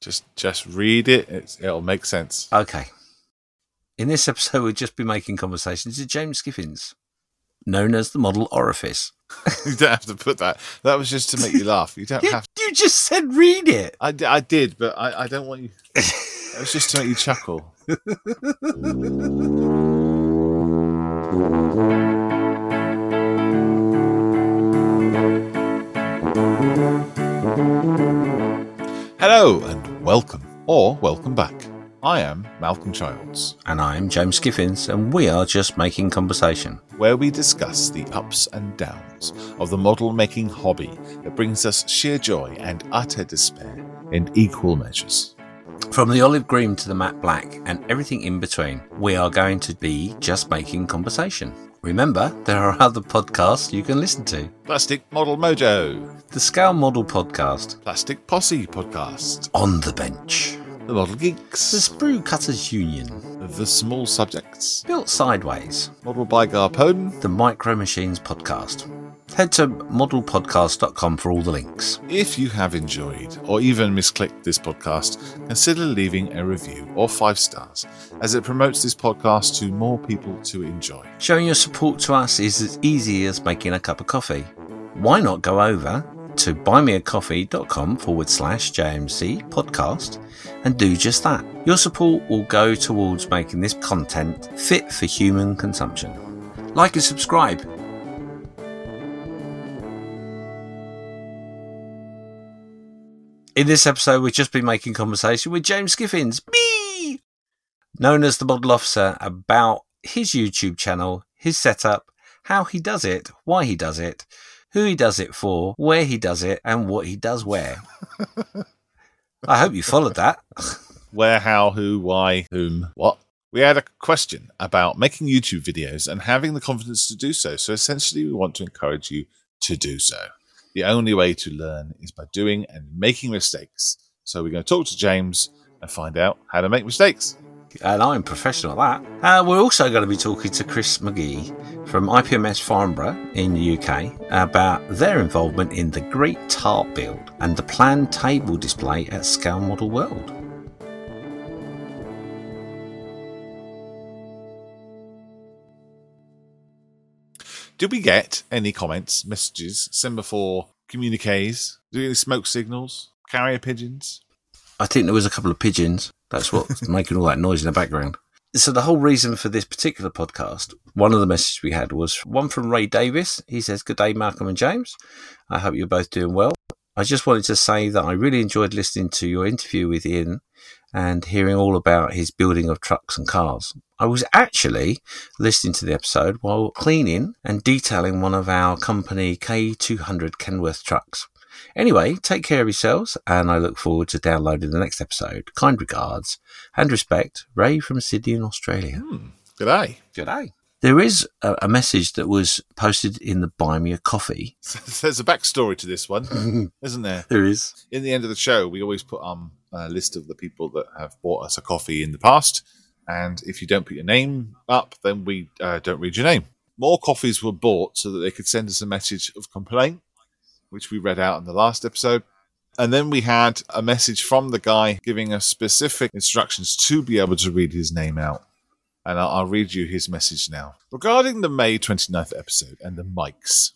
Just just read it. It's, it'll make sense. Okay. In this episode, we'll just be making conversations with James Skiffins, known as the model orifice. you don't have to put that. That was just to make you laugh. You don't You, have. you just said read it. I, I did, but I, I don't want you. It was just to make you chuckle. Hello and welcome, or welcome back. I am Malcolm Childs, And I'm James Skiffins, and we are just making conversation. where we discuss the ups and downs of the model making hobby that brings us sheer joy and utter despair in equal measures. From the olive green to the matte black and everything in between, we are going to be just making conversation. Remember, there are other podcasts you can listen to. Plastic Model Mojo, The Scale Model Podcast, Plastic Posse Podcast, On the Bench, The Model Geeks, The Sprue Cutters Union, The Small Subjects, Built Sideways, Model by Garpone. the Micro Machines Podcast. Head to modelpodcast.com for all the links. If you have enjoyed or even misclicked this podcast, consider leaving a review or five stars, as it promotes this podcast to more people to enjoy. Showing your support to us is as easy as making a cup of coffee. Why not go over to buymeacoffee.com forward slash JMC podcast and do just that? Your support will go towards making this content fit for human consumption. Like and subscribe. In this episode, we've just been making conversation with James Skiffins, me, known as the model officer, about his YouTube channel, his setup, how he does it, why he does it, who he does it for, where he does it, and what he does where. I hope you followed that. Where, how, who, why, whom, what. We had a question about making YouTube videos and having the confidence to do so. So essentially, we want to encourage you to do so. The only way to learn is by doing and making mistakes. So we're going to talk to James and find out how to make mistakes. And I'm professional at that. Uh, we're also going to be talking to Chris McKee from IPMS Farnborough in the UK about their involvement in the Great Tarp build and the planned table display at Scale Model World. Did we get any comments, messages, semaphore communiques, do we get any smoke signals, carrier pigeons? I think there was a couple of pigeons. That's what's making all that noise in the background. So the whole reason for this particular podcast, one of the messages we had was one from Ray Davis. He says, "Good day, Malcolm and James. I hope you're both doing well. I just wanted to say that I really enjoyed listening to your interview with Ian and hearing all about his building of trucks and cars. I was actually listening to the episode while cleaning and detailing one of our company K200 Kenworth trucks. Anyway, take care of yourselves, and I look forward to downloading the next episode. Kind regards and respect, Ray from Sydney in Australia. Hmm. Good day. Good day. There is a, a message that was posted in the Buy Me a Coffee. There's a backstory to this one, isn't there? There is. In the end of the show, we always put um, a list of the people that have bought us a coffee in the past. And if you don't put your name up, then we uh, don't read your name. More coffees were bought so that they could send us a message of complaint, which we read out in the last episode. And then we had a message from the guy giving us specific instructions to be able to read his name out. And I'll, I'll read you his message now. Regarding the May 29th episode and the mics,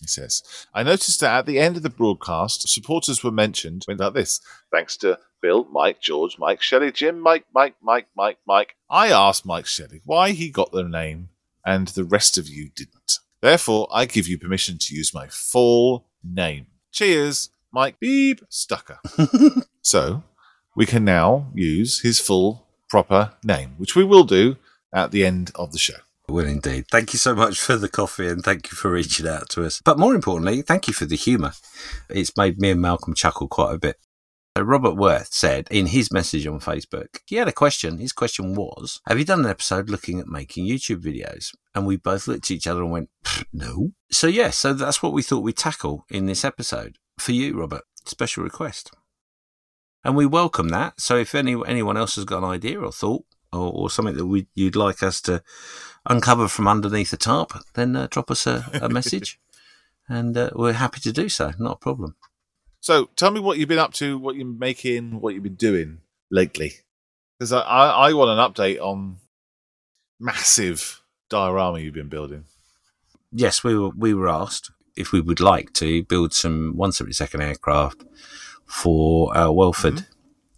he says, I noticed that at the end of the broadcast, supporters were mentioned went like this. Thanks to Bill, Mike, George, Mike, Shelley, Jim, Mike, Mike, Mike, Mike, Mike. I asked Mike Shelley why he got the name and the rest of you didn't. Therefore, I give you permission to use my full name. Cheers, Mike Beeb Stucker. so, we can now use his full proper name, which we will do at the end of the show. Well, indeed. Thank you so much for the coffee and thank you for reaching out to us. But more importantly, thank you for the humour. It's made me and Malcolm chuckle quite a bit. So Robert Worth said in his message on Facebook, he had a question. His question was, Have you done an episode looking at making YouTube videos? And we both looked at each other and went, No. So, yeah, so that's what we thought we'd tackle in this episode. For you, Robert, special request. And we welcome that. So, if any, anyone else has got an idea or thought or, or something that we, you'd like us to uncover from underneath the tarp, then uh, drop us a, a message and uh, we're happy to do so. Not a problem. So tell me what you've been up to, what you're making, what you've been doing lately. Because I, I, I want an update on massive diorama you've been building. Yes, we were we were asked if we would like to build some 172nd aircraft for our Welford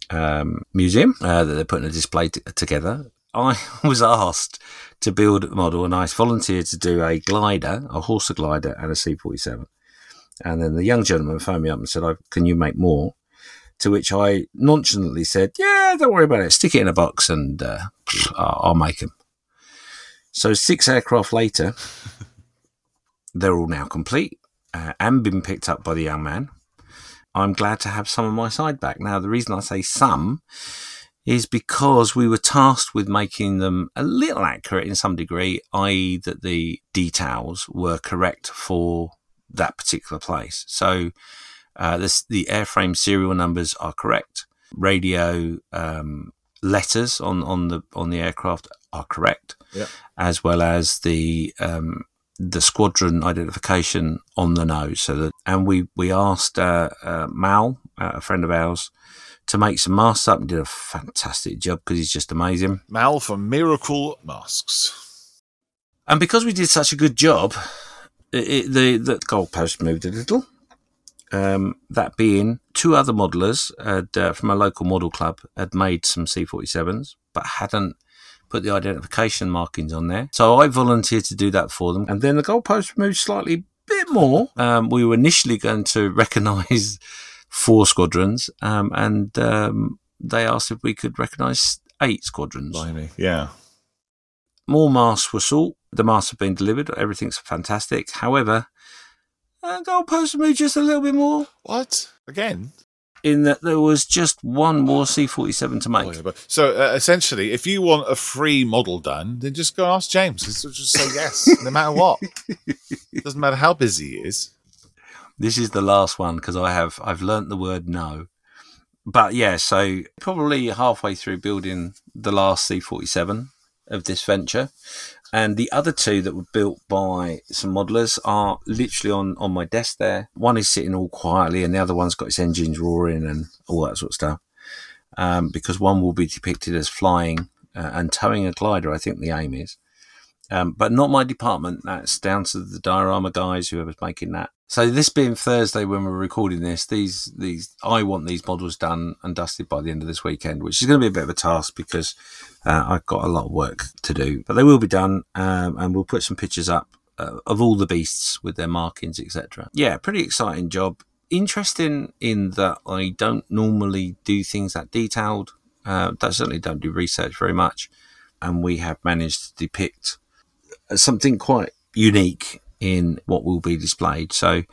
um, museum uh, that they're putting a display t- together. I was asked to build a model, and I volunteered to do a glider, a Horsa glider, and a C47. And then the young gentleman phoned me up and said, "I- "Can you make more?" To which I nonchalantly said, "Yeah, don't worry about it. Stick it in a box, and uh, I'll I'll make them." So six aircraft later, they're all now complete uh, and been picked up by the young man. I'm glad to have some of my side back. Now, the reason I say some is because we were tasked with making them a little accurate in some degree, i.e., that the details were correct for that particular place. So uh, this, the airframe serial numbers are correct. Radio um, letters on, on the on the aircraft are correct, Yeah. as well as the um, the squadron identification on the nose. So that, and we we asked uh, uh, Mal, uh, a friend of ours, to make some masks up and did a fantastic job because he's just amazing. Mal from Miracle Masks. And because we did such a good job, it, the the goalpost moved a little. Um, that being two other modelers had, uh, from a local model club had made some C47s, but hadn't put the identification markings on there. So I volunteered to do that for them. And then the goalpost moved slightly bit more. Um, we were initially going to recognise four squadrons, um, and um, they asked if we could recognise eight squadrons. Blimey. Yeah. More masks were sought. The masks have been delivered. Everything's fantastic. However, uh, goalposts moved just a little bit more What? Again? in that there was just one more C47 to make. Oh, yeah, so uh, essentially, if you want a free model done, then just go and ask James. Just just say yes, no matter what. It Doesn't matter how busy he is. This is the last one because I have I've learnt the word no. But yeah, so probably halfway through building the last C47 of this venture. And the other two that were built by some modelers are literally on, on my desk there. One is sitting all quietly and the other one's got its engines roaring and all that sort of stuff. Um, because one will be depicted as flying uh, and towing a glider, I think the aim is. Um, but not my department. That's down to the diorama guys, whoever's making that. So this being Thursday when we're recording this, these these I want these models done and dusted by the end of this weekend, which is going to be a bit of a task because uh, I've got a lot of work to do. But they will be done, um, and we'll put some pictures up uh, of all the beasts with their markings, etc. Yeah, pretty exciting job. Interesting in that I don't normally do things that detailed. Uh, I certainly don't do research very much, and we have managed to depict something quite unique in what will be displayed. So,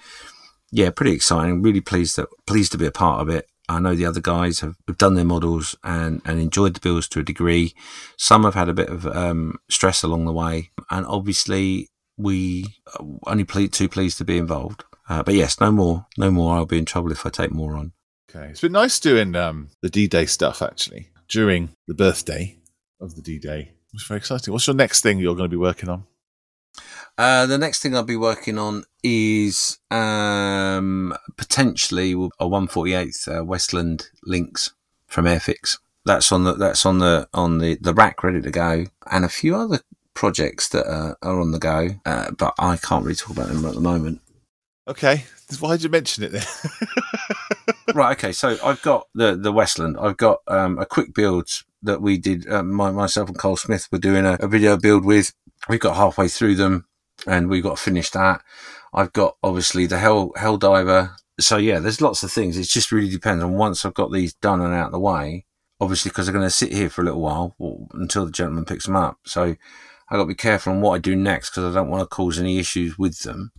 yeah, pretty exciting. Really pleased that pleased to be a part of it. I know the other guys have, have done their models and, and enjoyed the builds to a degree. Some have had a bit of um, stress along the way, and obviously we are only ple- too pleased to be involved. Uh, but yes, no more, no more. I'll be in trouble if I take more on. Okay. It's been nice doing um, the D Day stuff actually during the birthday of the D Day. It was very exciting. What's your next thing you're going to be working on? Uh, the next thing I'll be working on is um, potentially a 148th uh, Westland Lynx from Airfix. That's on the that's on the on the, the rack ready to go, and a few other projects that are, are on the go, uh, but I can't really talk about them at the moment. Okay. Why did you mention it then? right. Okay. So I've got the the Westland. I've got um, a quick build that we did. Uh, my, myself and Cole Smith were doing a, a video build with. We've got halfway through them, and we've got to finish that. I've got obviously the Hell Hell Diver. So yeah, there's lots of things. It just really depends on once I've got these done and out of the way. Obviously, because they're going to sit here for a little while or, until the gentleman picks them up. So I got to be careful on what I do next because I don't want to cause any issues with them.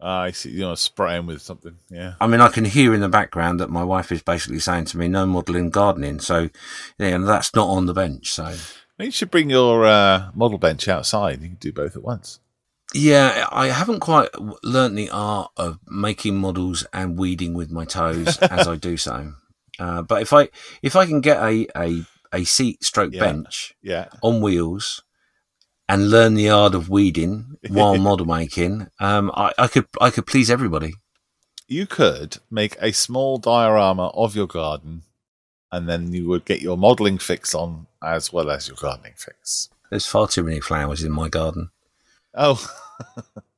Ah, I see. You know, spray him with something. Yeah. I mean, I can hear in the background that my wife is basically saying to me, "No modelling gardening." So, yeah, and that's not on the bench. So, You should bring your uh, model bench outside. You can do both at once. Yeah, I haven't quite learnt the art of making models and weeding with my toes as I do so. Uh, but if I if I can get a a, a seat stroke Yeah. bench Yeah. on wheels and learn the art of weeding while model making, um, I, I could I could please everybody. You could make a small diorama of your garden, and then you would get your modelling fix on as well as your gardening fix. There's far too many flowers in my garden. Oh,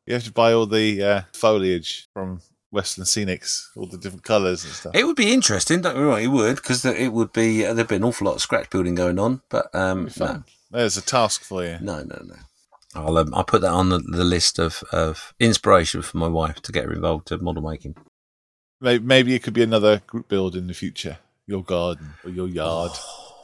you have to buy all the uh, foliage from Western Scenics, all the different colours and stuff. It would be interesting, don't me it would, because it would be, uh, there'd be an awful lot of scratch building going on, but um, no, There's a task for you. no, no, no. I'll, um, I'll put that on the, the list of, of inspiration for my wife to get her involved to model making. Maybe, maybe it could be another group build in the future. Your garden or your yard,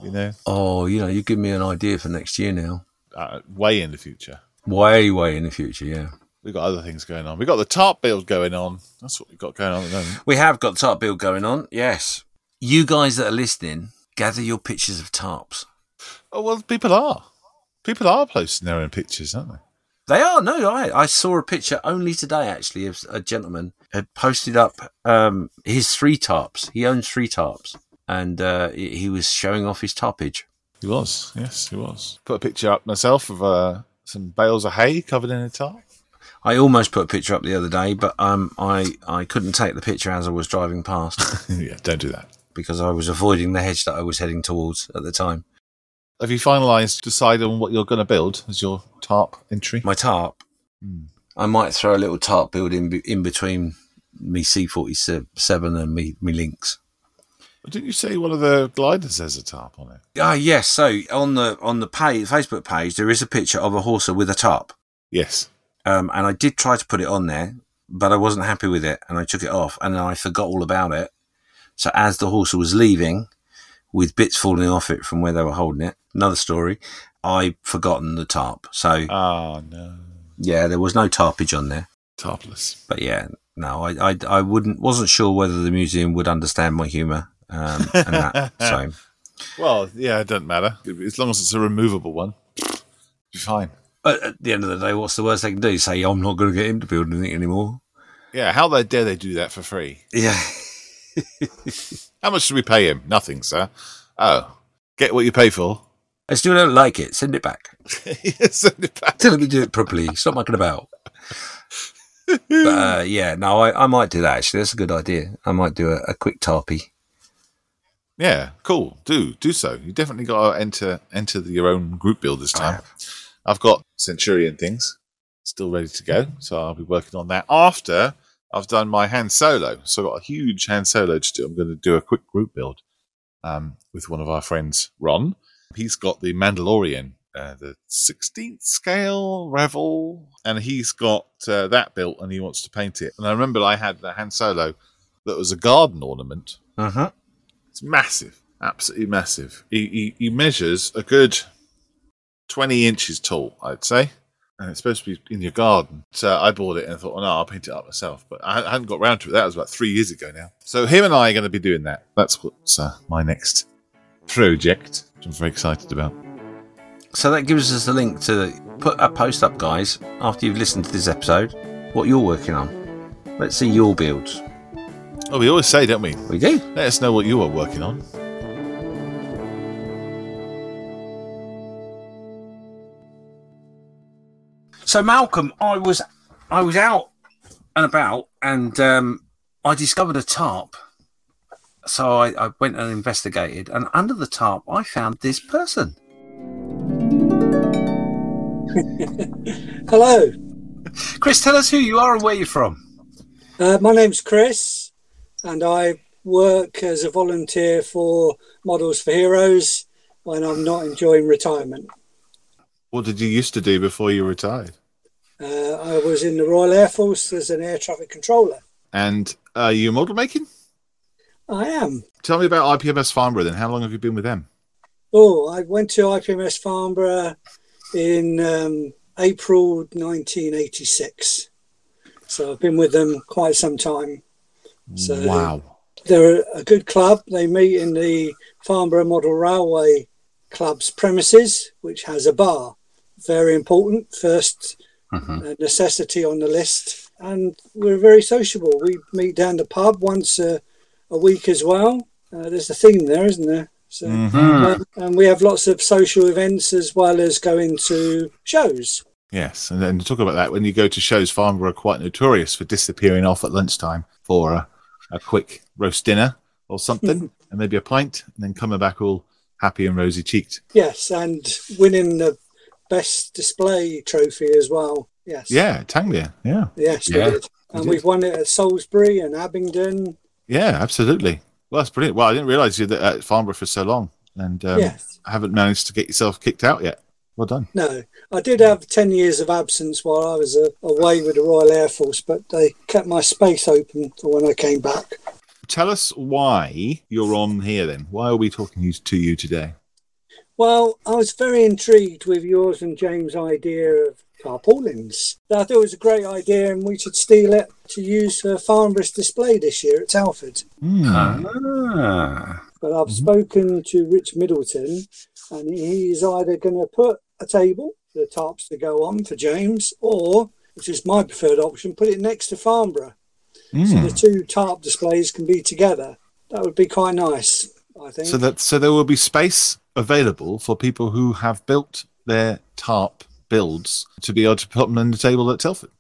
you know, Oh, you know, you give me an idea for next year now. uh, way in the future. Way, way in the future, yeah. We've got other things going on. We've got the tarp build going on. That's what we've got going on at the moment. We have got tarp build going on, yes. You guys that are listening, gather your pictures of tarps. Oh, well, people are. People are posting their own pictures, aren't they? They are, no, I, I saw a picture only today, actually, of a gentleman had posted up um, his three tarps. He owns three tarps, and uh, he was showing off his tarpage. He was. Yes, he was. Put a picture up myself of uh, some bales of hay covered in a tarp. I almost put a picture up the other day, but um, I, I couldn't take the picture as I was driving past yeah, don't do that. because I was avoiding the hedge that I was heading towards at the time. Have you finalised, decided on what you're going to build as your tarp entry? My tarp, Hmm. I might throw a little tarp build in, in between me C47 and me, me Lynx. Didn't you say one of the gliders has a tarp on it? Ah, yes. So on the on the page, Facebook page, there is a picture of a Horsa with a tarp. Yes. Um, and I did try to put it on there, but I wasn't happy with it, and I took it off, and then I forgot all about it. So as the Horsa was leaving, with bits falling off it from where they were holding it, another story, I forgotten the tarp. So Oh, no. yeah, there was no tarpage on there. Tarpless. But yeah, no, I I, I wouldn't wasn't sure whether the museum would understand my humour. Um, and that, so Well, yeah, it doesn't matter. As long as it's a removable one, be fine. but at the end of the day, what's the worst they can do? Say I'm not going to get him to build anything anymore. Yeah, how they dare they do that for free? Yeah. How much should we pay him? Nothing, sir. Oh, get what you pay for. I still don't like it. Send it back. Send it back. Tell him to do it properly. Stop mucking about. But uh, yeah, no, I, I might do that actually. That's a good idea. I might do a, a quick tarpy. Yeah, cool. Do do so. You definitely got to enter enter the, your own group build this time. I've got Centurion things still ready to go, so I'll be working on that after I've done my Han Solo. So I've got a huge Han Solo to do. I'm going to do a quick group build um, with one of our friends, Ron. He's got the Mandalorian, uh, the 16th scale Revell, and he's got uh, that built and he wants to paint it. And I remember I had the Han Solo that was a garden ornament. Uh huh. It's massive, absolutely massive. He, he, he measures a good 20 inches tall, I'd say. And it's supposed to be in your garden. So I bought it and thought, oh no, I'll paint it up myself. But I hadn't got round to it. That was about three years ago now. So him and I are going to be doing that. That's what's uh, my next project, which I'm very excited about. So that gives us a link to put a post up, guys, after you've listened to this episode, what you're working on. Let's see your builds. Oh, we always say, don't we? We do. Let us know what you are working on. So Malcolm, I was I was out and about, and um, I discovered a tarp. So I, I went and investigated, and under the tarp, I found this person. Hello, Chris, tell us who you are and where you're from. uh, my name's Chris, and I work as a volunteer for Models for Heroes when I'm not enjoying retirement. What did you used to do before you retired? Uh, I was in the Royal Air Force as an air traffic controller. And are you model making? I am. Tell me about IPMS Farnborough then. How long have you been with them? Oh, I went to IPMS Farnborough in um, April 1986. So I've been with them quite some time. So wow. they're a good club. They meet in the Farnborough Model Railway Club's premises, which has a bar. Very important, first Mhm. uh, necessity on the list. And we're very sociable. We meet down the pub once a, a week as well. Uh, there's a theme there, isn't there? So, Mhm. um, and we have lots of social events as well as going to shows. Yes, and then to talk about that, when you go to shows, Farnborough are quite notorious for disappearing off at lunchtime for a, a quick roast dinner or something, and maybe a pint, and then coming back all happy and rosy cheeked. Yes, and winning the best display trophy as well. Yes. Yeah, Tanglia. Yeah, Yes, we Yeah, did. And did. we've won it at Salisbury and Abingdon. yeah, absolutely. Well, that's brilliant. Well, I didn't realise you were at Farnborough for so long, and um, yes. haven't managed to get yourself kicked out yet. Well done. No, I did have 10 years of absence while I was uh, away with the Royal Air Force, but they kept my space open for when I came back. Tell us why you're on here then. Why are we talking to you today? Well, I was very intrigued with yours and James' idea of tarpaulins. I thought it was a great idea and we should steal it to use for Farnborough's display this year at Telford. Hmm. Ah. But I've spoken to Rich Middleton and he's either going to put a table for the tarps to go on for James or, which is my preferred option, put it next to Farnborough. So Hmm. the two tarp displays can be together. That would be quite nice, I think. So that so there will be space available for people who have built their tarp builds to be able to put them on the table at Telford.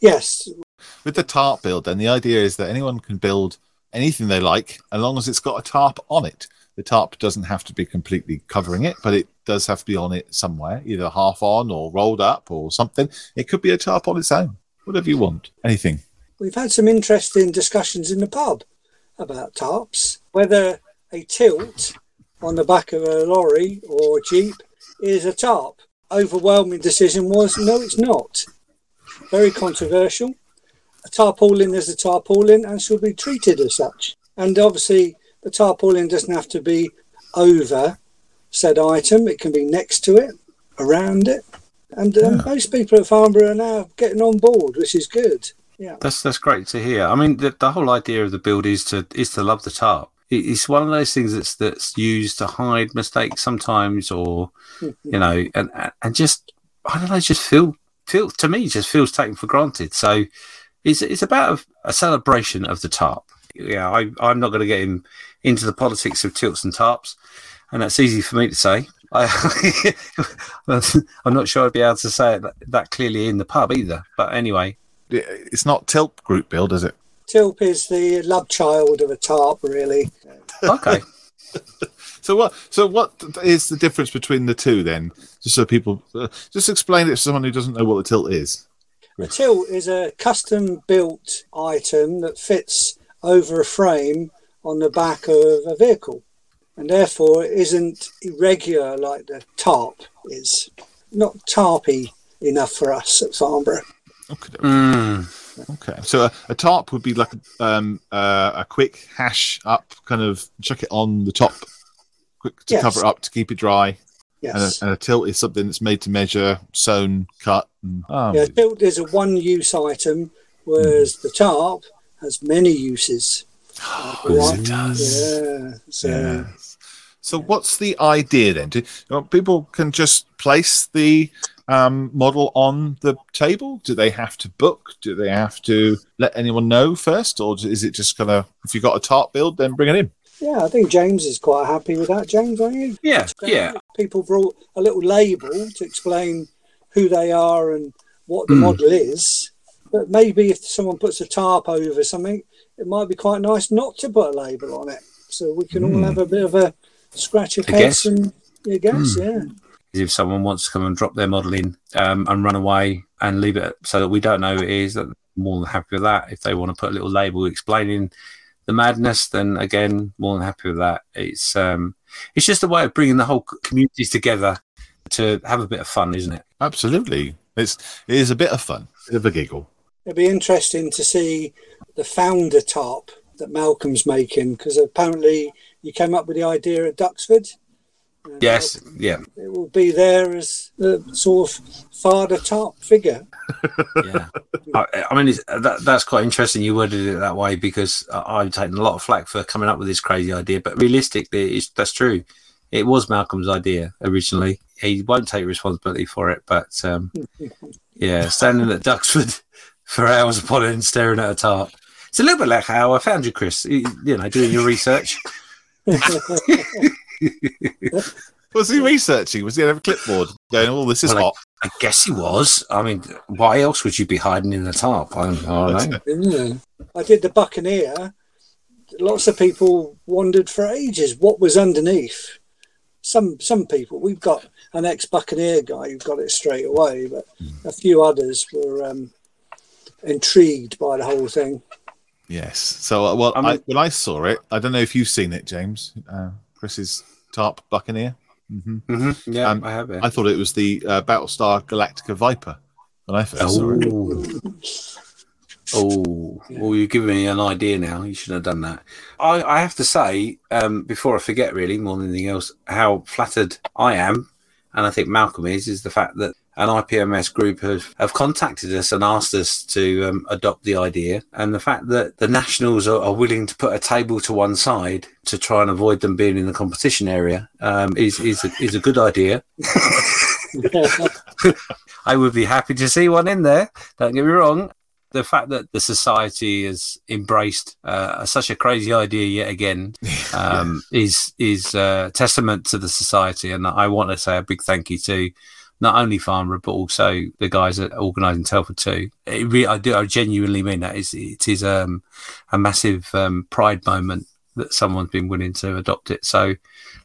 yes, With the tarp build, then the idea is that anyone can build anything they like as long as it's got a tarp on it. The tarp doesn't have to be completely covering it, but it does have to be on it somewhere, either half on or rolled up or something. It could be a tarp on its own, whatever you want, anything. we've had some interesting discussions in the pub about tarps, whether a tilt on the back of a lorry or a jeep is a tarp. Overwhelming decision was no, it's not. Very controversial. A tarpaulin is a tarpaulin and should be treated as such. And obviously, the tarpaulin doesn't have to be over said item, it can be next to it, around it. And um, most people at Farnborough are now getting on board, which is good. Yeah. That's that's great to hear. I mean, the, the whole idea of the build is to is to love the tarp. It- It's one of those things that's that's used to hide mistakes sometimes, or you know, and and just I don't know, just feel feel to me just feels taken for granted. So it's it's about a, a celebration of the tarp. Yeah, I I'm not going to get him into the politics of tilts and tarps, and that's easy for me to say. I, I'm not sure I'd be able to say it that, that clearly in the pub either. But anyway, It's not Tilt group build, is it? Tilp is the love child of a tarp, really. okay. So what? So what is the difference between the two then? Just so people, uh, just explain it to someone who doesn't know what the tilt is. A tilt is a custom built item that fits over a frame on the back of a vehicle and therefore it isn't irregular like the tarp is. Not tarpy enough for us at Farnborough. Okay. Mm, Okay. So a, a tarp would be like a, um, uh, a quick hash up, kind of chuck it on the top, quick to Yes. cover it up to keep it dry. And a, Yes. and a tilt is something that's made to measure, sewn, cut. And, oh, Yeah, tilt is a one use item, whereas the tarp has many uses. yes, it does. Yeah. So Yes. So what's the idea then? Do, you know, people can just place the um, model on the table? Do they have to book? Do they have to let anyone know first, or is it just kind of if you've got a tarp build, then bring it in? yeah, I think James is quite happy with that. James, aren't you? yeah, yeah. People brought a little label to explain who they are and what the Mm. model is. But maybe if someone puts a tarp over something, it might be quite nice not to put a label on it. So we can all Mm. have a bit of a scratch of A heads guess. and a guess, Mm. yeah. If someone wants to come and drop their model in um, and run away and leave it so that we don't know who it is, that more than happy with that. If they want to put a little label explaining the madness, then again, more than happy with that. It's um, it's just a way of bringing the whole c- communities together to have a bit of fun, isn't it? Absolutely, it's it is a bit of fun, bit of a giggle. It'd be interesting to see the founder top that Malcolm's making because apparently you came up with the idea at Duxford. Yes, yeah, It will be there as the sort of father top figure. yeah. I, I mean, it's, that, that's quite interesting. You worded it that way because I, I've taken a lot of flack for coming up with this crazy idea. But realistically, it's, that's true. It was Malcolm's idea originally. He won't take responsibility for it, but um, yeah, standing at Duxford for hours upon end, staring at a tarp. It's a little bit like how I found you, Chris. You you know, doing your research. Was he researching? Was he on a clipboard going, "Oh, this is Well, hot"? I guess he was. I mean, why else would you be hiding in the tarp? I, I don't know. I did the Buccaneer. Lots of people wondered for ages what was underneath. Some some people. We've got an ex Buccaneer guy who got it straight away, but a few others were um, intrigued by the whole thing. Yes. So, uh, well, I I when I saw it, I don't know if you've seen it, James. Uh, Chris's tarp Buccaneer. hmm hmm Yeah, Um, I have it. I thought it was the uh, Battlestar Galactica Viper when I first saw it. Oh. Oh, well, you've given me an idea now. You shouldn't have done that. I, I have to say, um, before I forget, really, more than anything else, how flattered I am, and I think Malcolm is, is the fact that an IPMS group have, have contacted us and asked us to um, adopt the idea. And the fact that the Nationals are, are willing to put a table to one side to try and avoid them being in the competition area um, is, is, a, is a good idea. I would be happy to see one in there. Don't get me wrong. The fact that the society has embraced uh, such a crazy idea yet again um, is is uh, testament to the society, and I want to say a big thank you to not only Farnborough but also the guys that at organising Telford too. I do, I genuinely mean that. It's, it is um, a massive um, pride moment that someone's been willing to adopt it. So,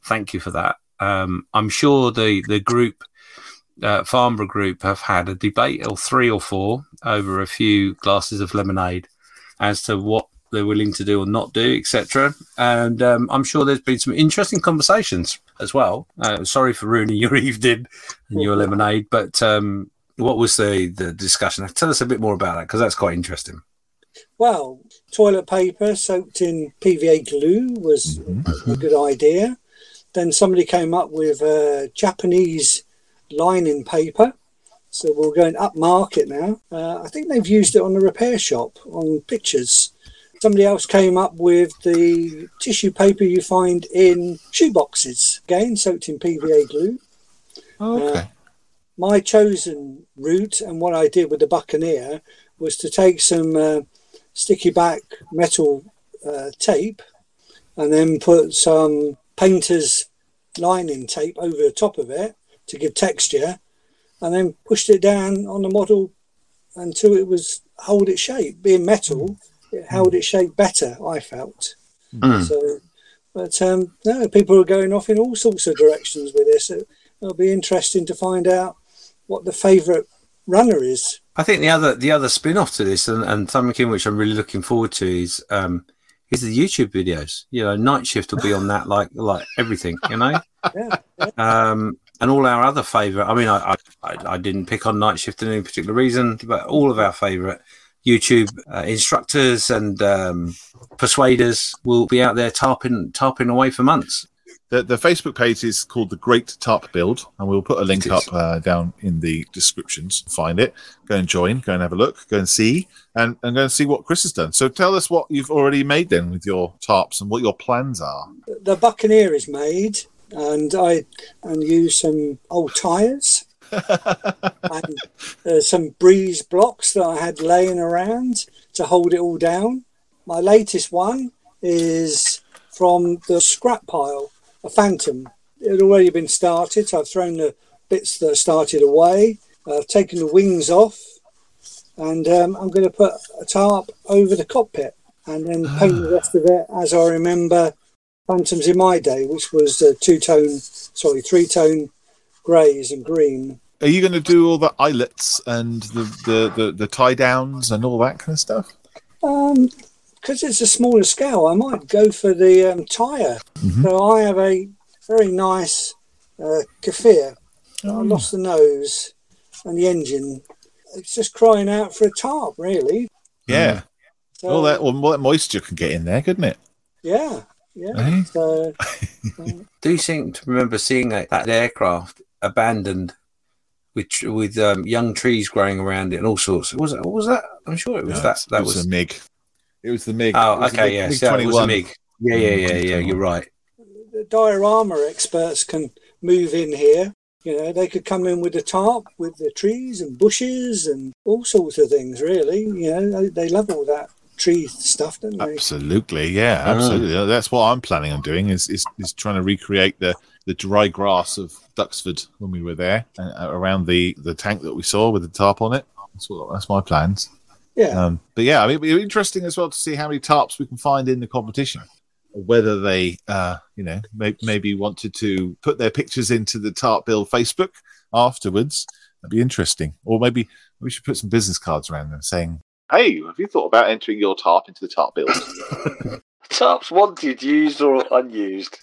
thank you for that. Um, I'm sure the the group uh, Farnborough Group have had a debate, or three or four, over a few glasses of lemonade as to what they're willing to do or not do, etc. And um, I'm sure there's been some interesting conversations as well. Uh, sorry for ruining your evening and your lemonade, but um, what was the, the discussion? Tell us a bit more about that because that's quite interesting. Well, toilet paper soaked in PVA glue was a good idea. Then somebody came up with uh, Japanese lining paper. So we're going up market now. Uh, I think they've used it on the repair shop on pictures. Somebody else came up with the tissue paper you find in shoeboxes, again soaked in PVA glue. Oh, okay. my chosen route and what I did with the Buccaneer was to take some uh, sticky back metal uh, tape and then put some painter's lining tape over the top of it to give texture and then pushed it down on the model until it was hold its shape. Being metal, it would it shape better, I felt. Mm. So, but um, no, people are going off in all sorts of directions with this. It, it'll be interesting to find out what the favourite runner is. I think the other the other spin off to this and, and something which I'm really looking forward to is um, is the YouTube videos. You know, night shift will be on that like like everything. You know. Yeah, um, and all our other favourite. I mean, I, I I didn't pick on night shift for any particular reason, but all of our favourite YouTube uh, instructors and um, persuaders will be out there tarping tarping away for months. The, the Facebook page is called the Great Tarp Build, and we'll put a link up uh, down in the descriptions. Find it, go and join, go and have a look, go and see, and, and go and see what Chris has done. So tell us what you've already made then with your tarps and what your plans are. the Buccaneer is made, and I and use some old tyres and uh, some breeze blocks that I had laying around to hold it all down. My latest one is from the scrap pile, a Phantom. It had already been started, so I've thrown the bits that started away. I've taken the wings off, and um, I'm going to put a tarp over the cockpit and then paint the rest of it as I remember Phantoms in my day, which was uh, two tone, sorry, three tone greys and green. Are you going to do all the eyelets and the, the, the, the tie downs and all that kind of stuff? Um, because it's a smaller scale, I might go for the um, tire. So I have a very nice uh, Kfir. I lost the nose and the engine. It's just crying out for a tarp, really. Yeah. So, All that, all that moisture can get in there, couldn't it? yeah, yeah. Eh? So Do you seem to remember seeing that, that aircraft abandoned with with um, young trees growing around it and all sorts? Was it? What was that? I'm sure it was No, that. That it was, was. a MiG. It was the MiG. Oh, okay, MiG- yeah. MiG so that was a MiG. Yeah, yeah, yeah, yeah. You're right. the diorama experts can move in here. You know, they could come in with the tarp, with the trees and bushes and all sorts of things. Really, you know, they, they love all that tree stuff, don't they? Absolutely, yeah, absolutely. That's what I'm planning on doing is, is is trying to recreate the the dry grass of Duxford when we were there uh, around the the tank that we saw with the tarp on it. That's what that's my plans. Yeah. Um, but yeah, I mean, it'd be interesting as well to see how many tarps we can find in the competition. Whether they, uh, you know, may, maybe wanted to put their pictures into the tarp build Facebook afterwards. That'd be interesting. Or maybe we should put some business cards around them saying, "Hey, have you thought about entering your tarp into the tarp build?" Tarps wanted, used or unused.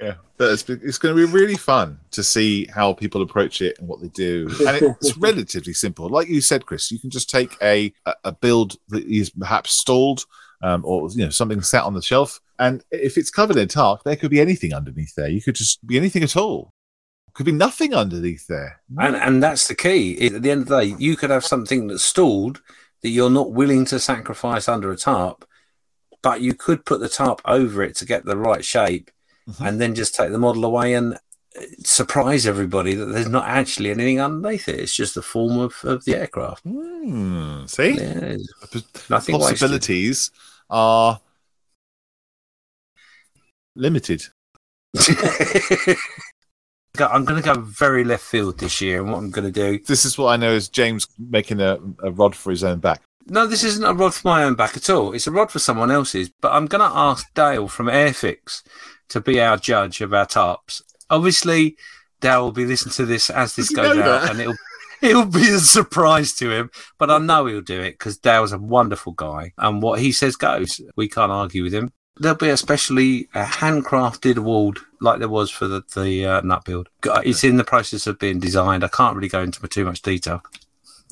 Yeah, but it's, it's going to be really fun to see how people approach it and what they do. And it's relatively simple, like you said, Chris. You can just take a a- a build that is perhaps stalled, um, or you know something sat on the shelf, and if it's covered in tarp, there could be anything underneath there. You could just be anything at all. Could be nothing underneath there. And and that's the key. At the end of the day, you could have something that's stalled that you're not willing to sacrifice under a tarp, but you could put the tarp over it to get the right shape, Mhm. and then just take the model away and uh, surprise everybody that there's not actually anything underneath it. It's just the form of, of the aircraft. Hmm, see, Yeah, The nothing wasted. possibilities are limited. I'm going to go very left field this year, and what I'm going to do. This is what I know is James making a, a rod for his own back. No, this isn't a rod for my own back at all. It's a rod for someone else's. But I'm going to ask Dale from Airfix to be our judge of our tarps. Obviously, Dale will be listening to this as this goes out, that? and it'll it'll be a surprise to him. But I know he'll do it because Dale's a wonderful guy, and what he says goes. We can't argue with him. There'll be a specially a handcrafted award like there was for the, the uh, nut build. It's in the process of being designed. I can't really go into too much detail.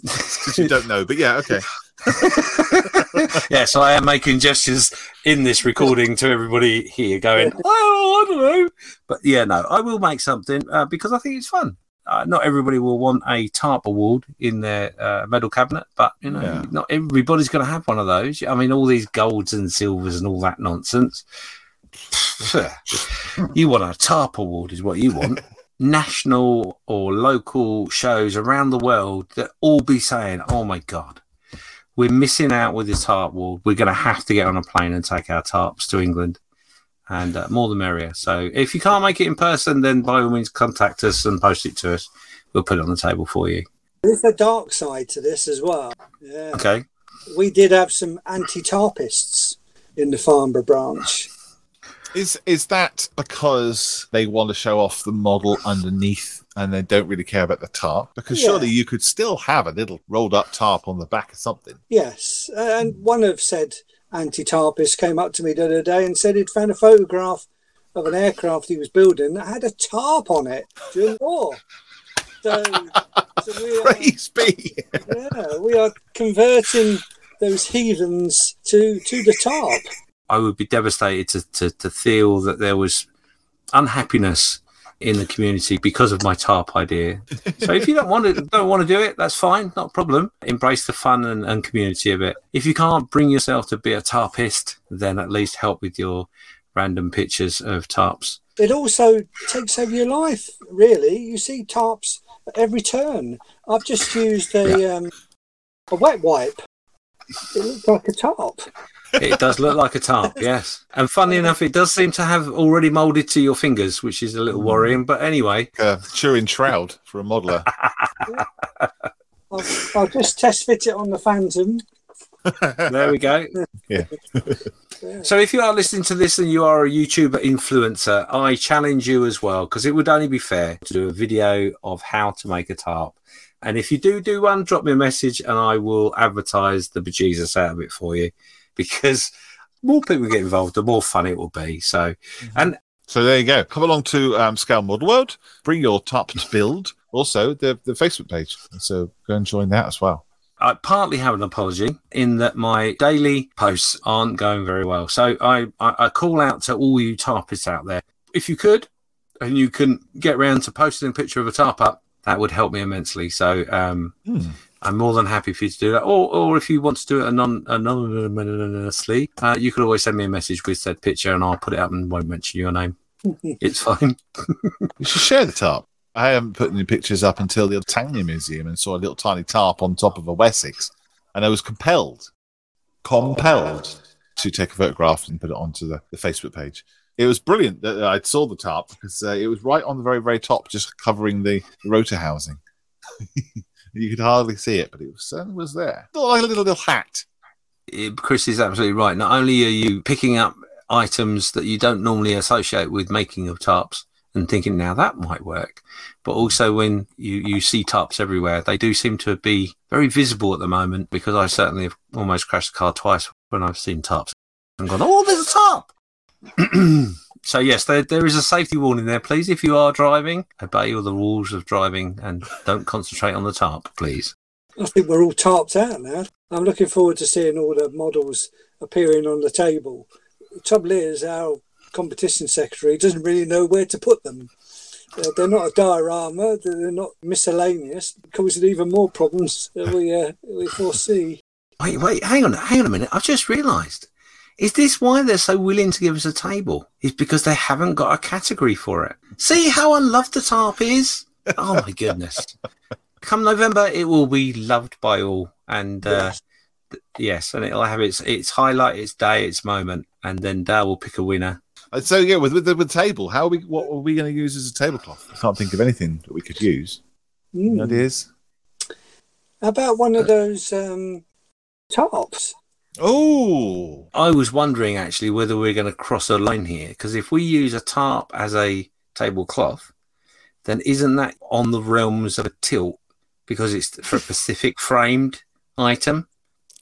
Because you don't know, but yeah, okay. yes, I am making gestures in this recording to everybody here, going, "Oh, I don't know," but yeah, no, I will make something uh, because I think it's fun. Uh, not everybody will want a tarp award in their uh, medal cabinet, but you know, Yeah. not everybody's going to have one of those. I mean, all these golds and silvers and all that nonsense. you want a tarp award, is what you want. National or local shows around the world that all be saying, "Oh my god." We're missing out with this tarp wall. We're going to have to get on a plane and take our tarps to England, and uh, more the merrier. So if you can't make it in person, then by all means contact us and post it to us. We'll put it on the table for you. There's a dark side to this as well. Yeah. Okay. We did have some anti-tarpists in the Farnborough branch. Is is that because they want to show off the model underneath and they don't really care about the tarp? Because Yeah. surely you could still have a little rolled up tarp on the back of something. Yes, and one of said anti-tarpists came up to me the other day and said he'd found a photograph of an aircraft he was building that had a tarp on it during the war. So, so we are, Praise be. yeah, we are converting those heathens to to the tarp. I would be devastated to, to, to feel that there was unhappiness in the community because of my tarp idea. So if you don't want to don't want to do it, that's fine, not a problem. Embrace the fun and, and community of it. If you can't bring yourself to be a tarpist, then at least help with your random pictures of tarps. It also takes over your life. Really, you see tarps at every turn. I've just used a um, a wet wipe. It looks like a tarp. It does look like a tarp, yes. And funny enough, it does seem to have already molded to your fingers, which is a little mm. worrying. But anyway, A chewing shroud for a modeler. I'll, I'll just test fit it on the Phantom. there we go. Yeah. So if you are listening to this and you are a YouTuber influencer, I challenge you as well because it would only be fair to do a video of how to make a tarp. And if you do do one, drop me a message and I will advertise the bejesus out of it for you because more people get involved, the more fun it will be. So, and So there you go. Come along to um, Scale Model World. Bring your tarp to build. Also, the, the Facebook page. So go and join that as well. I partly have an apology in that my daily posts aren't going very well. So I, I, I call out to all you tarpists out there. If you could, and you can get round to posting a picture of a tarp up, that would help me immensely. So um, Hmm. I'm more than happy for you to do that. Or, or if you want to do it anon- anonymously, uh, you could always send me a message with said picture and I'll put it up and won't mention your name. It's fine. You should share the tarp. I haven't put any pictures up until the Tangmere Museum and saw a little tiny tarp on top of a Wessex, and I was compelled, compelled to take a photograph and put it onto the, the Facebook page. It was brilliant that I saw the tarp because uh, it was right on the very, very top, just covering the, rotor housing. you could hardly see it, but it was, certainly was there. Like a little, little hat. It- Chris is absolutely right. Not only are you picking up items that you don't normally associate with making of tarps and thinking now that might work, but also when you, you see tarps everywhere, they do seem to be very visible at the moment because I certainly have almost crashed the car twice when I've seen tarps and gone, oh, there's a tarp. so yes, there, there is a safety warning there. Please, if you are driving, obey all the rules of driving and don't concentrate on the tarp, please. I think we're all tarped out now. I'm looking forward to seeing all the models appearing on the table. The trouble is, our competition secretary doesn't really know where to put them. Uh, they're not a diorama, they're not miscellaneous, causing even more problems that we, uh, we foresee. Wait, wait, hang on, hang on a minute. I've just realised. Is this why they're so willing to give us a table? Is because they haven't got a category for it. See how unloved the tarp is? Oh my goodness. Come November, it will be loved by all. And uh, Yes. th- yes, and it'll have its its highlight, its day, its moment. And then Dale will pick a winner. And so yeah, with with the, with the table, how are we? What are we going to use as a tablecloth? I can't think of anything that we could use. Any Mm. ideas? How about one of those um, tarps? Oh, I was wondering actually whether we're going to cross a line here because if we use a tarp as a tablecloth, then isn't that on the realms of a tilt because it's for a Pacific framed item?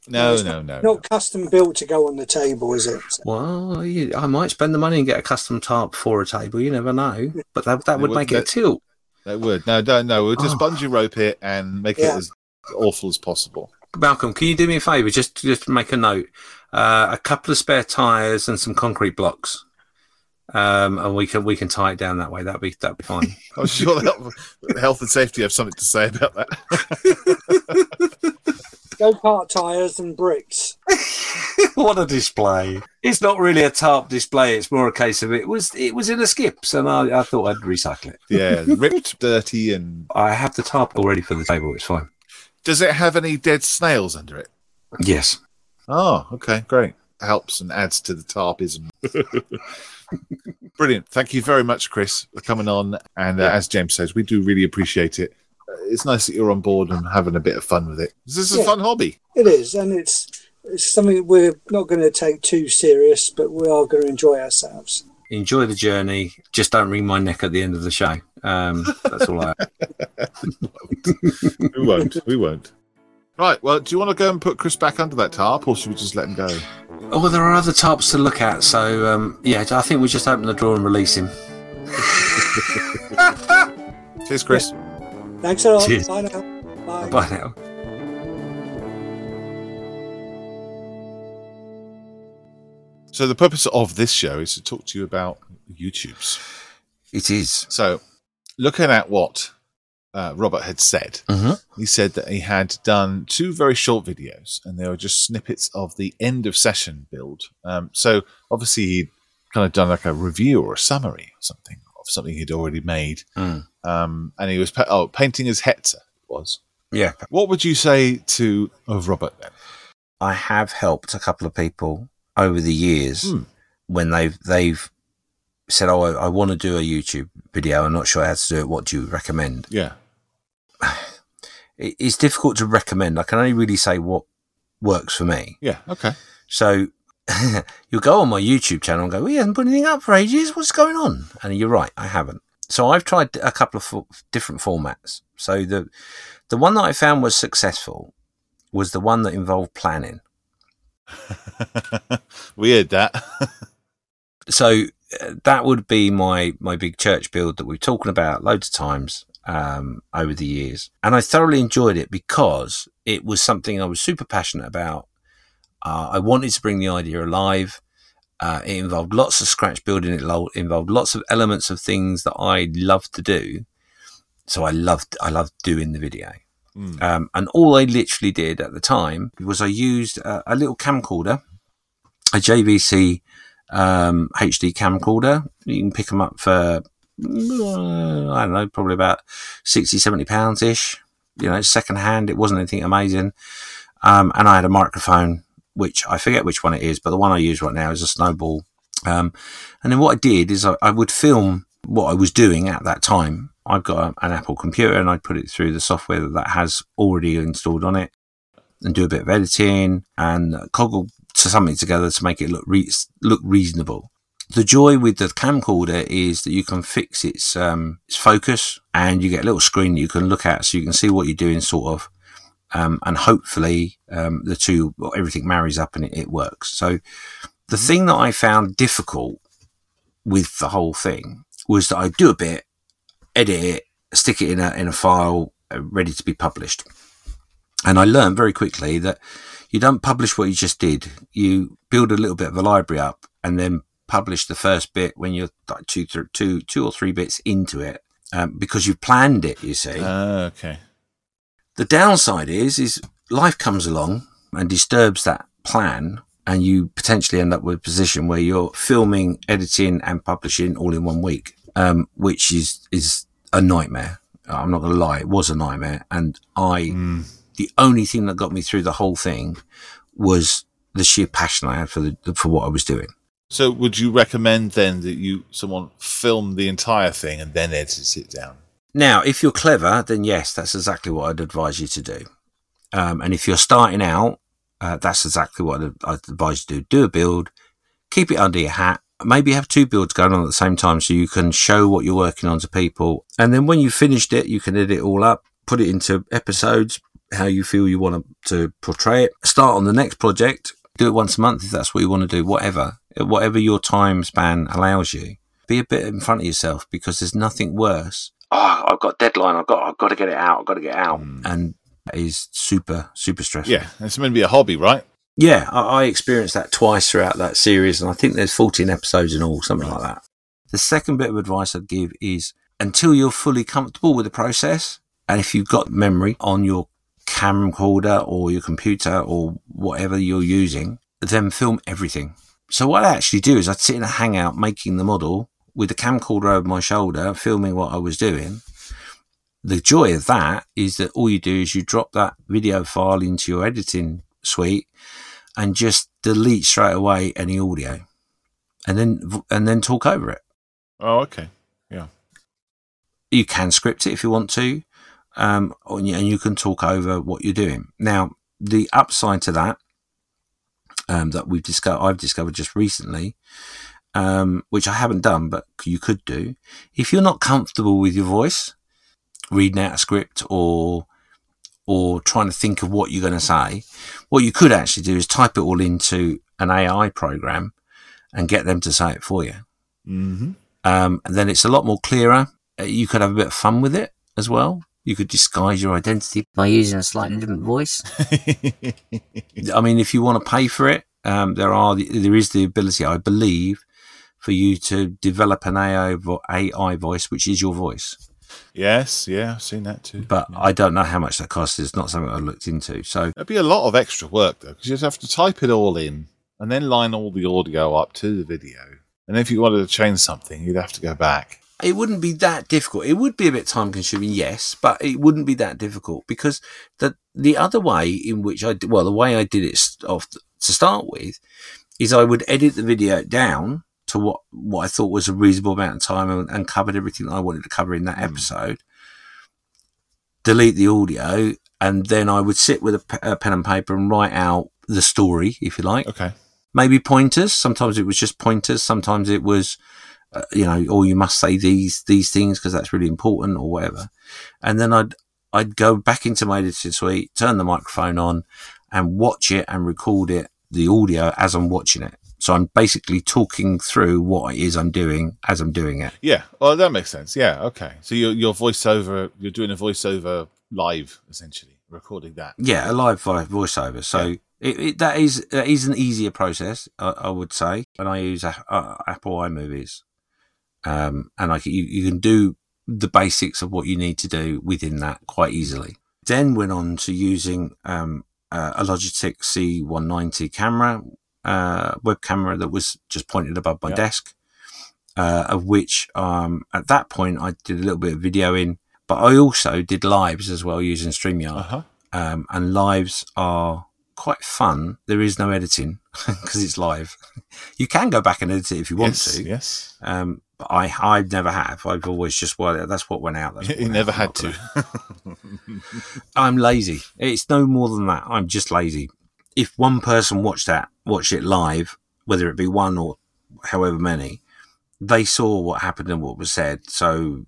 no, it's no, no. no. Not custom built to go on the table, is it? Well, you, I might spend the money and get a custom tarp for a table. You never know, but that that would would- make it a tilt. That would no, no, no. We'll just Oh. bungee rope it and make it as awful as possible. Malcolm, can you do me a favour? Just just make a note. Uh, a couple of spare tyres and some concrete blocks. Um, and we can we can tie it down that way. That'd be that'd be fine. I'm sure the health, health and safety have something to say about that. Go kart tyres and bricks. what a display! It's not really a tarp display. It's more a case of it was it was in a skips, and I, I thought I'd recycle it. yeah, ripped, dirty, and I have the tarp already for the table. It's fine. Does it have any dead snails under it? Yes. Oh, okay, great. Helps and adds to the tarpism. Brilliant. Thank you very much, Chris, for coming on. And uh, as James says, we do really appreciate it. Uh, it's nice that you're on board and having a bit of fun with it. This is a fun hobby. It is, and it's it's something we're not going to take too serious, but we are going to enjoy ourselves. Enjoy the journey. Just don't wring my neck at the end of the show. Um, that's all I. We won't. we won't. Right. Well, do you want to go and put Chris back under that tarp, or should we just let him go? Oh, there are other tarps to look at. So um, yeah, I think we just open the door and release him. Cheers, Chris. Thanks a lot. Cheers. Bye now. Bye. Bye now. So the purpose of this show is to talk to you about YouTube's. It is. So, looking at what uh, Robert had said, Mhm. he said that he had done two very short videos, and they were just snippets of the end of session build. Um, so, obviously, he'd kind of done like a review or a summary or something of something he'd already made, Mm. um, and he was pa- oh painting as Hetzer was. Yeah, What would you say to of Robert then? I have helped a couple of people over the years Hmm. when they've they've said, "Oh, I, I want to do a YouTube video. I'm not sure how to do it. What do you recommend?" Yeah, It, it's difficult to recommend. I can only really say what works for me. yeah, okay. So you'll go on my YouTube channel and go, "We haven't put anything up for ages. What's going on?" And you're right, I haven't. So I've tried a couple of fo- different formats. So the the one that I found was successful was the one that involved planning. Weird that. so uh, that would be my my big church build that we've talking about loads of times um, over the years, and I thoroughly enjoyed it because it was something I was super passionate about. Uh, I wanted to bring the idea alive. Uh, it involved lots of scratch building. It lo- involved lots of elements of things that I love to do. So I loved I loved doing the video. Mm. Um, and all I literally did at the time was I used a, a little camcorder, a JVC um, HD camcorder. You can pick them up for, uh, I don't know, probably about 60, 70 pounds ish. You know, second hand. It wasn't anything amazing. Um, and I had a microphone which I forget which one it is, but the one I use right now is a snowball. Um, and then what I did is I, I would film what I was doing at that time. I've got an Apple computer and I'd put it through the software that, that has already installed on it and do a bit of editing and coggle to something together to make it look re- look reasonable. The joy with the camcorder is that you can fix its um, its focus and you get a little screen you can look at so you can see what you're doing sort of um, and hopefully um, the two everything marries up and it, it works. So the thing that I found difficult with the whole thing was that I do a bit, edit it, stick it in a in a file uh, ready to be published, and I learned very quickly that you don't publish what you just did. You build a little bit of a library up and then publish the first bit when you're like two, th- two, two or three bits into it um, because you've planned it. You see. Uh, okay. The downside is, is life comes along and disturbs that plan and you potentially end up with a position where you're filming, editing and publishing all in one week, um, which is, is a nightmare. I'm not going to lie. It was a nightmare. And I, Mm. the only thing that got me through the whole thing was the sheer passion I had for the, for what I was doing. So, would you recommend then that you someone film the entire thing and then edit it down? Now, if you're clever, then yes, that's exactly what I'd advise you to do. Um, and if you're starting out, uh, that's exactly what I'd, I'd advise you to do. Do a build, keep it under your hat. Maybe have two builds going on at the same time so you can show what you're working on to people. And then when you've finished it, you can edit it all up, put it into episodes, how you feel you want to, to portray it. Start on the next project. Do it once a month if that's what you want to do, whatever. Whatever your time span allows you. Be a bit in front of yourself because there's nothing worse oh, I've got a deadline. I've got, I've got to get it out. I've got to get out. Mm. And it is super, super stressful. Yeah, it's meant to be a hobby, right? Yeah. I, I experienced that twice throughout that series. And I think there's 14 episodes in all, something like that. The second bit of advice I'd give is until you're fully comfortable with the process, and if you've got memory on your camcorder or your computer or whatever you're using, then film everything. So what I actually do is I'd sit in a hangout making the model with the camcorder over my shoulder, filming what I was doing. The joy of that is that all you do is you drop that video file into your editing suite and just delete straight away any audio and then, and then talk over it. Oh, okay. Yeah. You can script it if you want to. Um, and you- and you can talk over what you're doing. Now, the upside to that, um, that we've discovered, I've discovered just recently, um, which I haven't done, but you could do. If you're not comfortable with your voice, reading out a script or or trying to think of what you're going to say, what you could actually do is type it all into an AI program and get them to say it for you. Mm-hmm. Um, and then it's a lot more clearer. Uh, You could have a bit of fun with it as well. You could disguise your identity. by using a slightly different voice. I mean, if you want to pay for it, um, there are the, there is the ability, I believe, for you to develop an AI, vo- AI voice, which is your voice. Yes, yeah, I've seen that too. But I don't know how much that costs. It's not something I looked into. So It'd be a lot of extra work though, because you'd have to type it all in and then line all the audio up to the video. And if you wanted to change something, you'd have to go back. it wouldn't be that difficult. It would be a bit time consuming, yes, but it wouldn't be that difficult because the the other way in which I did, well, the way I did it off to start with is I would edit the video down to what what I thought was a reasonable amount of time and, and covered everything that I wanted to cover in that episode. Delete the audio, and then I would sit with a, pe- a pen and paper and write out the story, if you like Okay. maybe pointers. Sometimes it was just pointers. Sometimes it was, uh, you know, or you must say these these things because that's really important or whatever. And then I'd I'd go back into my editing suite, turn the microphone on, and watch it and record it the audio as I'm watching it. So I'm basically talking through what it is I'm doing as I'm doing it. Yeah. Well, that makes sense. Yeah. Okay. So your your voiceover, you're doing a voiceover live, essentially, recording that. Yeah, a live voiceover. So it, it, that is that is an easier process, I, I would say. and I use a, uh, Apple iMovies, um, and like you, you can do the basics of what you need to do within that quite easily. Then went on to using um, uh, a Logitech C190 camera, uh, web camera that was just pointed above my Yeah. desk, uh, of which um, at that point I did a little bit of videoing, but I also did lives as well using StreamYard Uh huh. um, and lives are quite fun. There is no editing because it's live. You can go back and edit it if you want yes, to. yes. Um, but I, I never have. I've always just well, that's what went out. What You never out. Had to. I'm lazy. It's no more than that. I'm just lazy. If one person watched that, watched it live, whether it be one or however many, they saw what happened and what was said. So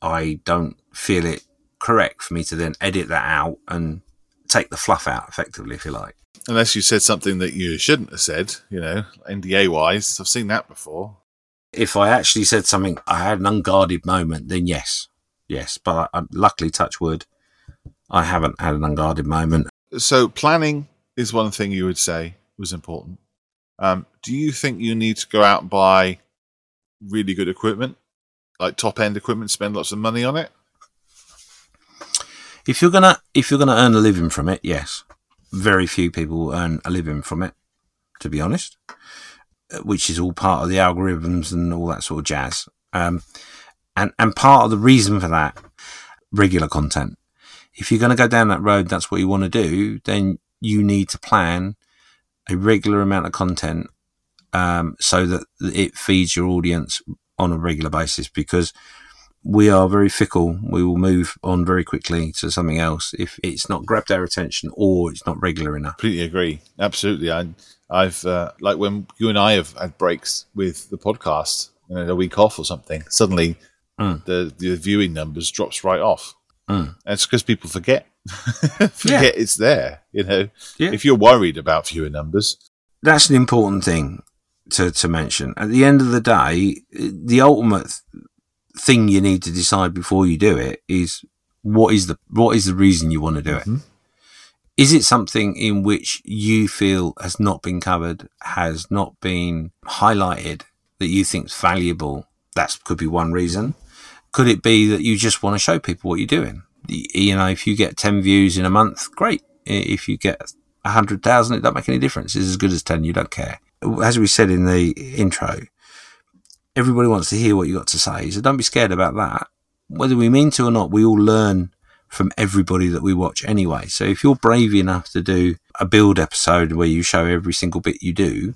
I don't feel it correct for me to then edit that out and take the fluff out effectively, if you like. Unless you said something that you shouldn't have said, you know, NDA wise. I've seen that before. If I actually said something, I had an unguarded moment, then yes, yes. But I, I, luckily, touch wood, I haven't had an unguarded moment. So planning is one thing you would say was important. Um, do you think you need to go out and buy really good equipment, like top end equipment, spend lots of money on it? If you're gonna if you're gonna earn a living from it, yes. Very few people will earn a living from it, to be honest. uh, Which is all part of the algorithms and all that sort of jazz. Um, and and part of the reason for that, regular content. If you're going to go down that road, that's what you want to do. Then you need to plan a regular amount of content um, so that it feeds your audience on a regular basis. Because we are very fickle. We will move on very quickly to something else if it's not grabbed our attention or it's not regular enough. Completely agree. Absolutely. I, I've uh, like when you and I have had breaks with the podcast, you know, a week off or something. Suddenly, Mm. the the viewing numbers drops right off. Mm. And it's because people forget forget it's there. You know, Yeah. if you're worried about fewer numbers, That's an important thing to, to mention. At the end of the day, the ultimate th- thing you need to decide before you do it is what is the what is the reason you want to do it? Mhm. Is it something in which you feel has not been covered, has not been highlighted that you think is valuable? That could be one reason. Could it be that you just want to show people what you're doing? You know, if you get 10 views in a month, great. If you get 100,000, it doesn't make any difference. It's as good as 10. You don't care. As we said in the intro, everybody wants to hear what you got to say. So don't be scared about that. Whether we mean to or not, we all learn from everybody that we watch anyway. So if you're brave enough to do a build episode where you show every single bit you do,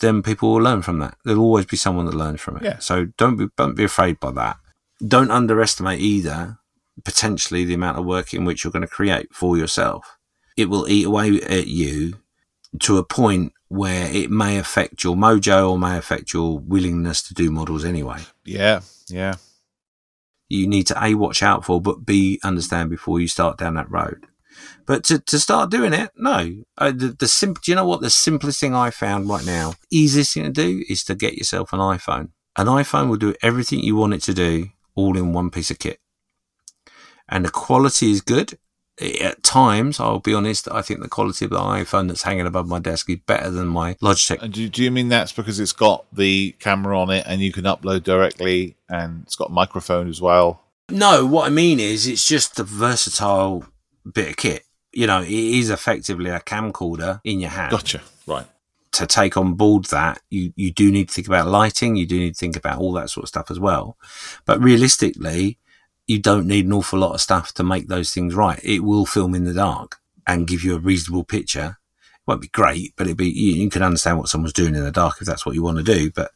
then people will learn from that. There'll always be someone that learns from it. Yeah. So don't be don't be afraid by that. Don't underestimate either potentially the amount of work in which you're going to create for yourself. It will eat away at you to a point where it may affect your mojo or may affect your willingness to do models anyway. yeah, yeah, You need to a watch out for, but b understand before you start down that road. But to, to start doing it, no. Uh, the the sim- Do you know what the simplest thing I found right now? Easiest thing to do is to get yourself an iPhone. An iPhone will do everything you want it to do, all in one piece of kit. And the quality is good. At times, I'll be honest, I think the quality of the iPhone that's hanging above my desk is better than my Logitech. And do, do you mean that's because it's got the camera on it and you can upload directly and it's got a microphone as well? No, what I mean is it's just a versatile bit of kit. You know, it is effectively a camcorder in your hand. Gotcha. Right. To take on board that, you, you do need to think about lighting, you do need to think about all that sort of stuff as well. But realistically, you don't need an awful lot of stuff to make those things right. It will film in the dark and give you a reasonable picture. It won't be great, but it'd be you, you can understand what someone's doing in the dark if that's what you want to do. But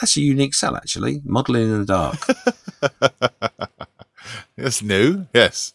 that's a unique sell actually, modelling in the dark. That's new. Yes.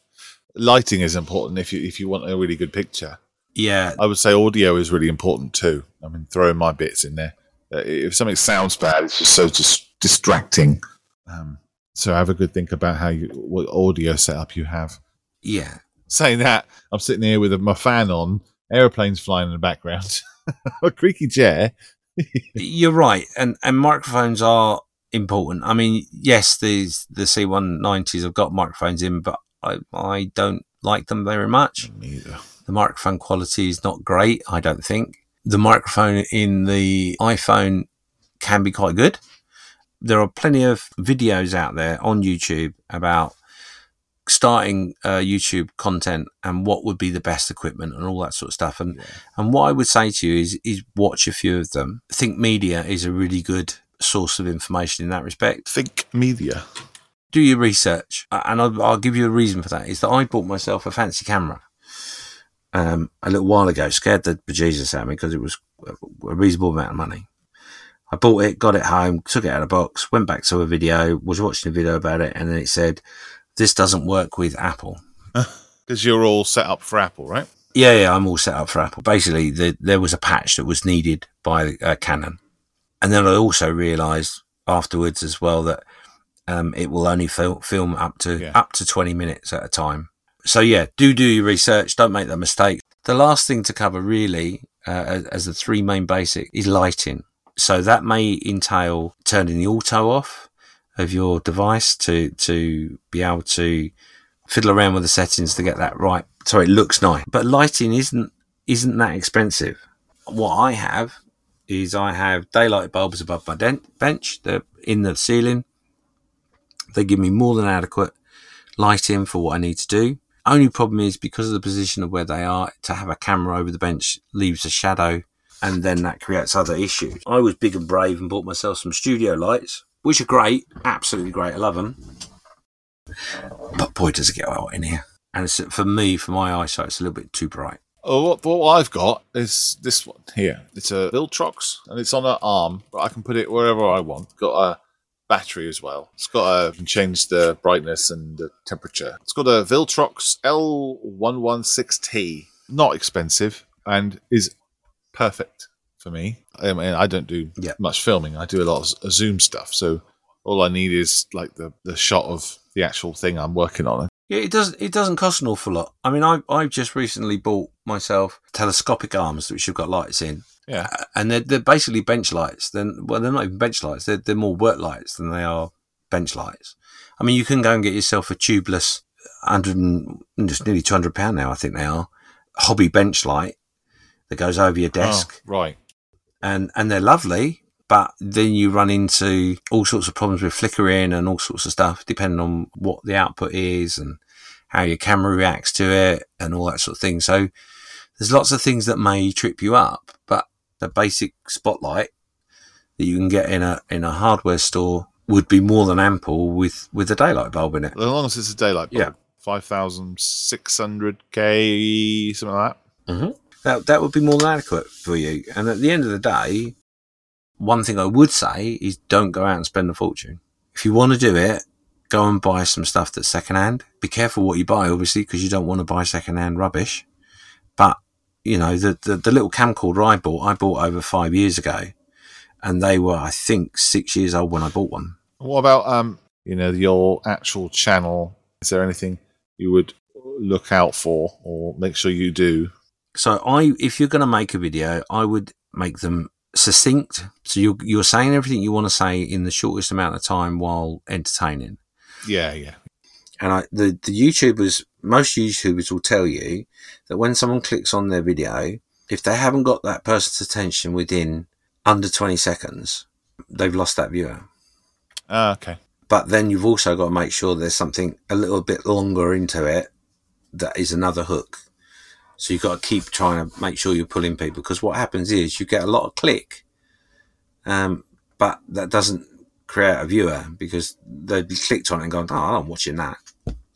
Lighting is important if you if you want a really good picture. yeah, I would say audio is really important too. I mean, throwing my bits in there. Uh, if something sounds bad, it's just so dis- distracting. Um, so have a good think about how you what audio setup you have. yeah. Saying that, I'm sitting here with my fan on, aeroplanes flying in the background, a creaky chair. You're right, and and microphones are important. I mean, yes, these the C190s have got microphones in, but I I don't like them very much. Mm, Neither. The microphone quality is not great. I don't think the microphone in the iPhone can be quite good. There are plenty of videos out there on YouTube about starting uh, YouTube content and what would be the best equipment and all that sort of stuff. And and what I would say to you is is watch a few of them. Think Media is a really good source of information in that respect. Think media. Do your research, and I'll, I'll give you a reason for that. Is that I bought myself a fancy camera, um, a little while ago. Scared the bejesus out of me because it was a reasonable amount of money. I bought it, got it home, took it out of the box, went back to a video, was watching a video about it, and then it said, "This doesn't work with Apple." Because you're all set up for Apple, right? Yeah, yeah, I'm all set up for Apple. Basically, the, there was a patch that was needed by uh, Canon, and then I also realised afterwards as well that um, it will only fil- film up to Yeah. up to 20 minutes at a time. So yeah, do do your research. Don't make that mistake. The last thing to cover really, uh, as, as the three main basic, is lighting. So that may entail turning the auto off of your device to to be able to fiddle around with the settings to get that right so it looks nice. But lighting isn't isn't that expensive. What I have is I have daylight bulbs above my bench. They're in the ceiling. They give me more than adequate lighting for what I need to do. Only problem is because of the position of where they are, to have a camera over the bench leaves a shadow and then that creates other issues. I was big and brave and bought myself some studio lights, which are great, absolutely great. I love them. But boy, does it get hot in here. And for me, for my eyesight, it's a little bit too bright. Oh, what, what I've got is this one here. It's a Viltrox, and it's on an arm, but I can put it wherever I want. Got a battery as well. It's got a can change the brightness and the temperature. It's got a Viltrox L116T. Not expensive and is perfect for me. I mean, I don't do Yeah. much filming. I do a lot of Zoom stuff, so all I need is like the the shot of the actual thing I'm working on. Yeah, it doesn't. It doesn't cost an awful lot. I mean, I I've just recently bought myself telescopic arms which have got lights in, Yeah, and they're they're basically bench lights. Then well, they're not even bench lights. They're they're more work lights than they are bench lights. I mean, you can go and get yourself a tubeless, hundred and just nearly two hundred pound now. I think they are hobby bench light that goes over your oh, desk, Oh, right. and and they're lovely. But then you run into all sorts of problems with flickering and all sorts of stuff, depending on what the output is and how your camera reacts to it and all that sort of thing. So there's lots of things that may trip you up, but the basic spotlight that you can get in a in a hardware store would be more than ample with with a daylight bulb in it. As long as it's a daylight bulb. Yeah. 5,600K, something like that. Mm-hmm. That that would be more than adequate for you. And at the end of the day, one thing I would say is don't go out and spend a fortune. If you want to do it, go and buy some stuff that's secondhand. Be careful what you buy, obviously, because you don't want to buy secondhand rubbish. But you know, the, the the little camcorder I bought, I bought over five years ago, and they were, I think, six years old when I bought one. What about, um, you know, your actual channel? Is there anything you would look out for or make sure you do? So I, if you're going to make a video, I would make them succinct. So you're, you're saying everything you want to say in the shortest amount of time while entertaining. Yeah, yeah. And I, the, the YouTubers, most YouTubers will tell you that when someone clicks on their video, if they haven't got that person's attention within under 20 seconds, they've lost that viewer. Ah, okay. But then you've also got to make sure there's something a little bit longer into it that is another hook. So you've got to keep trying to make sure you're pulling people because what happens is you get a lot of click, um, but that doesn't create a viewer because they've clicked on it and gone, oh, I'm watching that.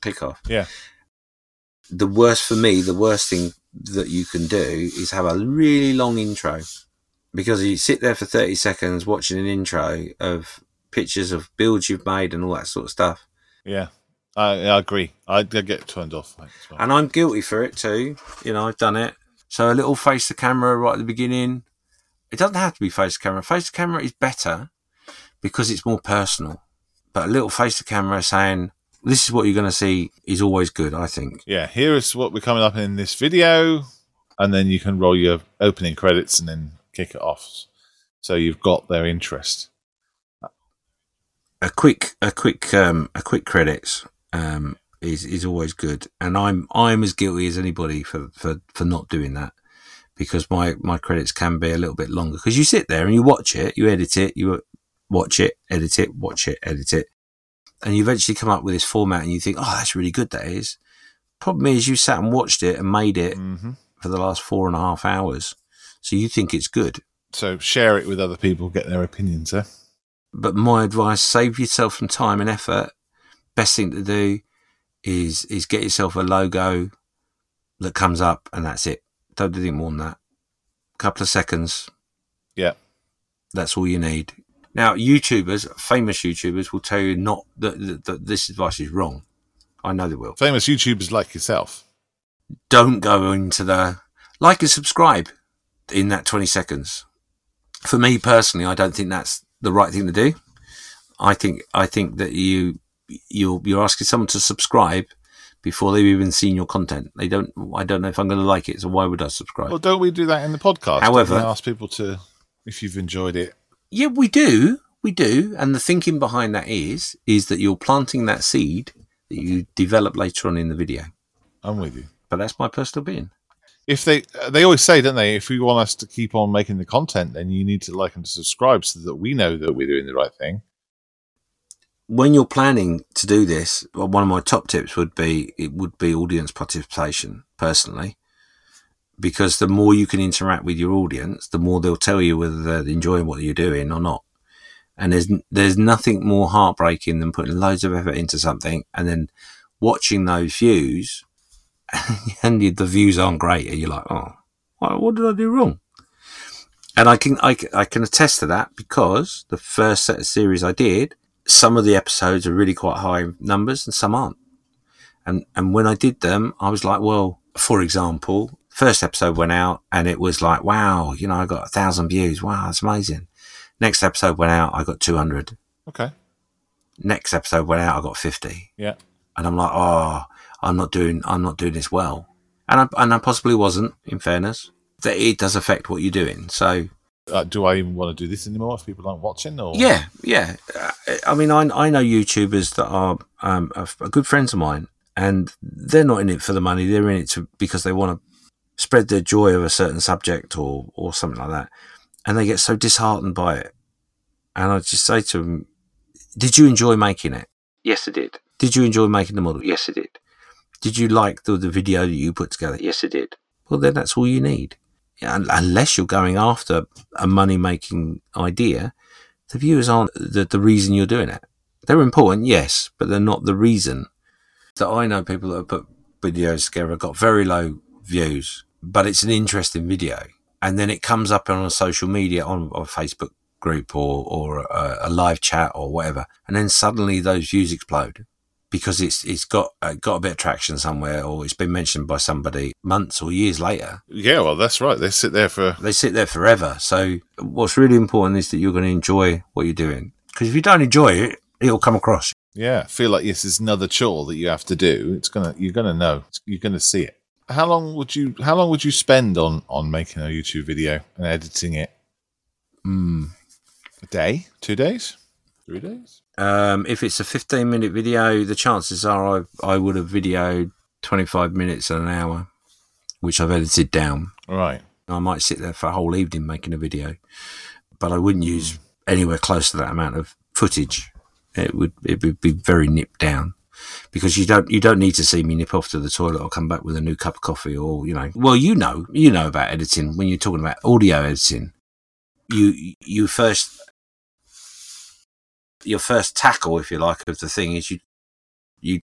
Click off. Yeah. The worst for me, the worst thing that you can do is have a really long intro because you sit there for 30 seconds watching an intro of pictures of builds you've made and all that sort of stuff. Yeah. I, I agree. I, I get turned off. like, well. And I'm guilty for it too. You know, I've done it. So a little face to camera right at the beginning. It doesn't have to be face to camera. Face to camera is better because it's more personal. But a little face to camera saying, this is what you're going to see is always good, I think. Yeah, here is what we're coming up in this video. And then you can roll your opening credits and then kick it off. So you've got their interest. a quick a quick um a quick credits um is is always good. And i'm i'm as guilty as anybody for for for not doing that because my my credits can be a little bit longer. Because you sit there and you watch it you edit it you watch it edit it watch it edit it. And you eventually come up with this format and you think oh that's really good that is. Problem is you sat and watched it and made it hmm for the last four and a half hours. So you think it's good. So share it with other people, get their opinions. Eh? but my advice save yourself some time and effort best thing to do is is get yourself a logo that comes up, and that's it. Don't do anything more than that. couple of seconds. Yeah. That's all you need. Now, YouTubers, famous YouTubers, will tell you not that, that, that this advice is wrong. I know they will. Famous YouTubers like yourself. Don't go into the like and subscribe in that 20 seconds. For me personally, I don't think that's the right thing to do. I think I think that you you're you're asking someone to subscribe before they've even seen your content. They don't. I don't know if I'm going to like it, so why would I subscribe? Well, don't we do that in the podcast? However- ask people to if you've enjoyed it. Yeah, we do. We do. And the thinking behind that is, is that you're planting that seed that you develop later on in the video. I'm with you. But that's my personal opinion. If they they always say, don't they? If we want us to keep on making the content, then you need to like and subscribe so that we know that we're doing the right thing. When you're planning to do this, one of my top tips would be, it would be audience participation personally. Because the more you can interact with your audience, the more they'll tell you whether they're enjoying what you're doing or not. And there's, there's nothing more heartbreaking than putting loads of effort into something and then watching those views and the views aren't great, and you're like, oh, what did I do wrong? And I can I, I can attest to that because the first set of series I did, some of the episodes are really quite high numbers and some aren't. And and when I did them, I was like, well, for example, first episode went out and it was like, wow, you know, I got a thousand views. Wow, that's amazing. Next episode went out, I got two hundred. Okay. Next episode went out, I got fifty Yeah. and I'm like, oh, I'm not doing, I'm not doing this well, and I and I possibly wasn't. In fairness, that it does affect what you're doing. So Uh, do I even want to do this anymore if people aren't watching? Or yeah, yeah. Uh, I mean, I I know YouTubers that are um are, are good friends of mine, and they're not in it for the money. They're in it to, because they want to spread their joy of a certain subject or or something like that, and they get so disheartened by it. And I just say to them, "Did you enjoy making it?" Yes, I did. Did you enjoy making the model? Yes, I did. Did you like the, the video that you put together? Yes, I did. Well, then that's all you need. Unless you're going after a money making idea, the viewers aren't the, the reason you're doing it. They're important, yes, but they're not the reason. So I know people that have put videos together got very low views, but it's an interesting video. And then it comes up on a social media, on a Facebook group or, or a, a live chat or whatever. And then suddenly those views explode because it's, it's got, uh, got a bit of traction somewhere or it's been mentioned by somebody months or years later Yeah, well, that's right. They sit there for they sit there forever. So what's really important is that you're going to enjoy what you're doing. Because if you don't enjoy it, it'll come across. yeah. Feel like this is another chore that you have to do. It's gonna you're gonna know. You're gonna see it. How long would you How long would you spend on on making a YouTube video and editing it? Mm. A day? Two days? Three days? Um, if it's a 15 minute video, the chances are I, I would have videoed 25 minutes and an hour, which I've edited down. Right. I might sit there for a whole evening making a video, but I wouldn't use anywhere close to that amount of footage. It would it would be very nipped down because you don't you don't need to see me nip off to the toilet or come back with a new cup of coffee or you know well you know you know about editing when you're talking about audio editing you you first your first tackle if you like of the thing is you you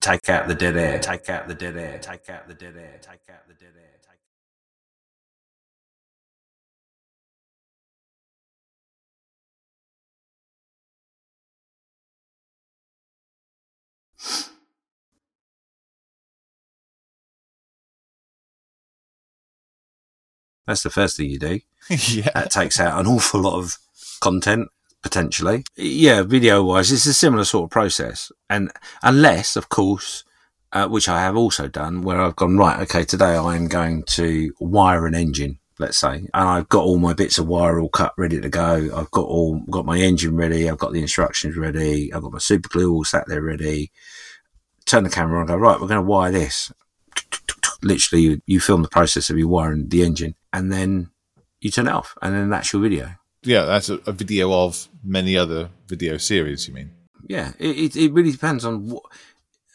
take out the dead air take out the dead air take out the dead air take out the dead air take That's the first thing you do. yeah. That takes out an awful lot of content potentially. Yeah, video wise, it's a similar sort of process. And unless, of course, uh, which I have also done, where I've gone, right, okay, today I am going to wire an engine, let's say, and I've got all my bits of wire all cut, ready to go. I've got all, got my engine ready. I've got the instructions ready. I've got my super glue all sat there ready. Turn the camera on go, right, we're going to wire this. Literally, you, you film the process of you wiring the engine and then you turn it off and then that's your video. Yeah, that's a, a video of many other video series, you mean? Yeah, it, it, it really depends on what.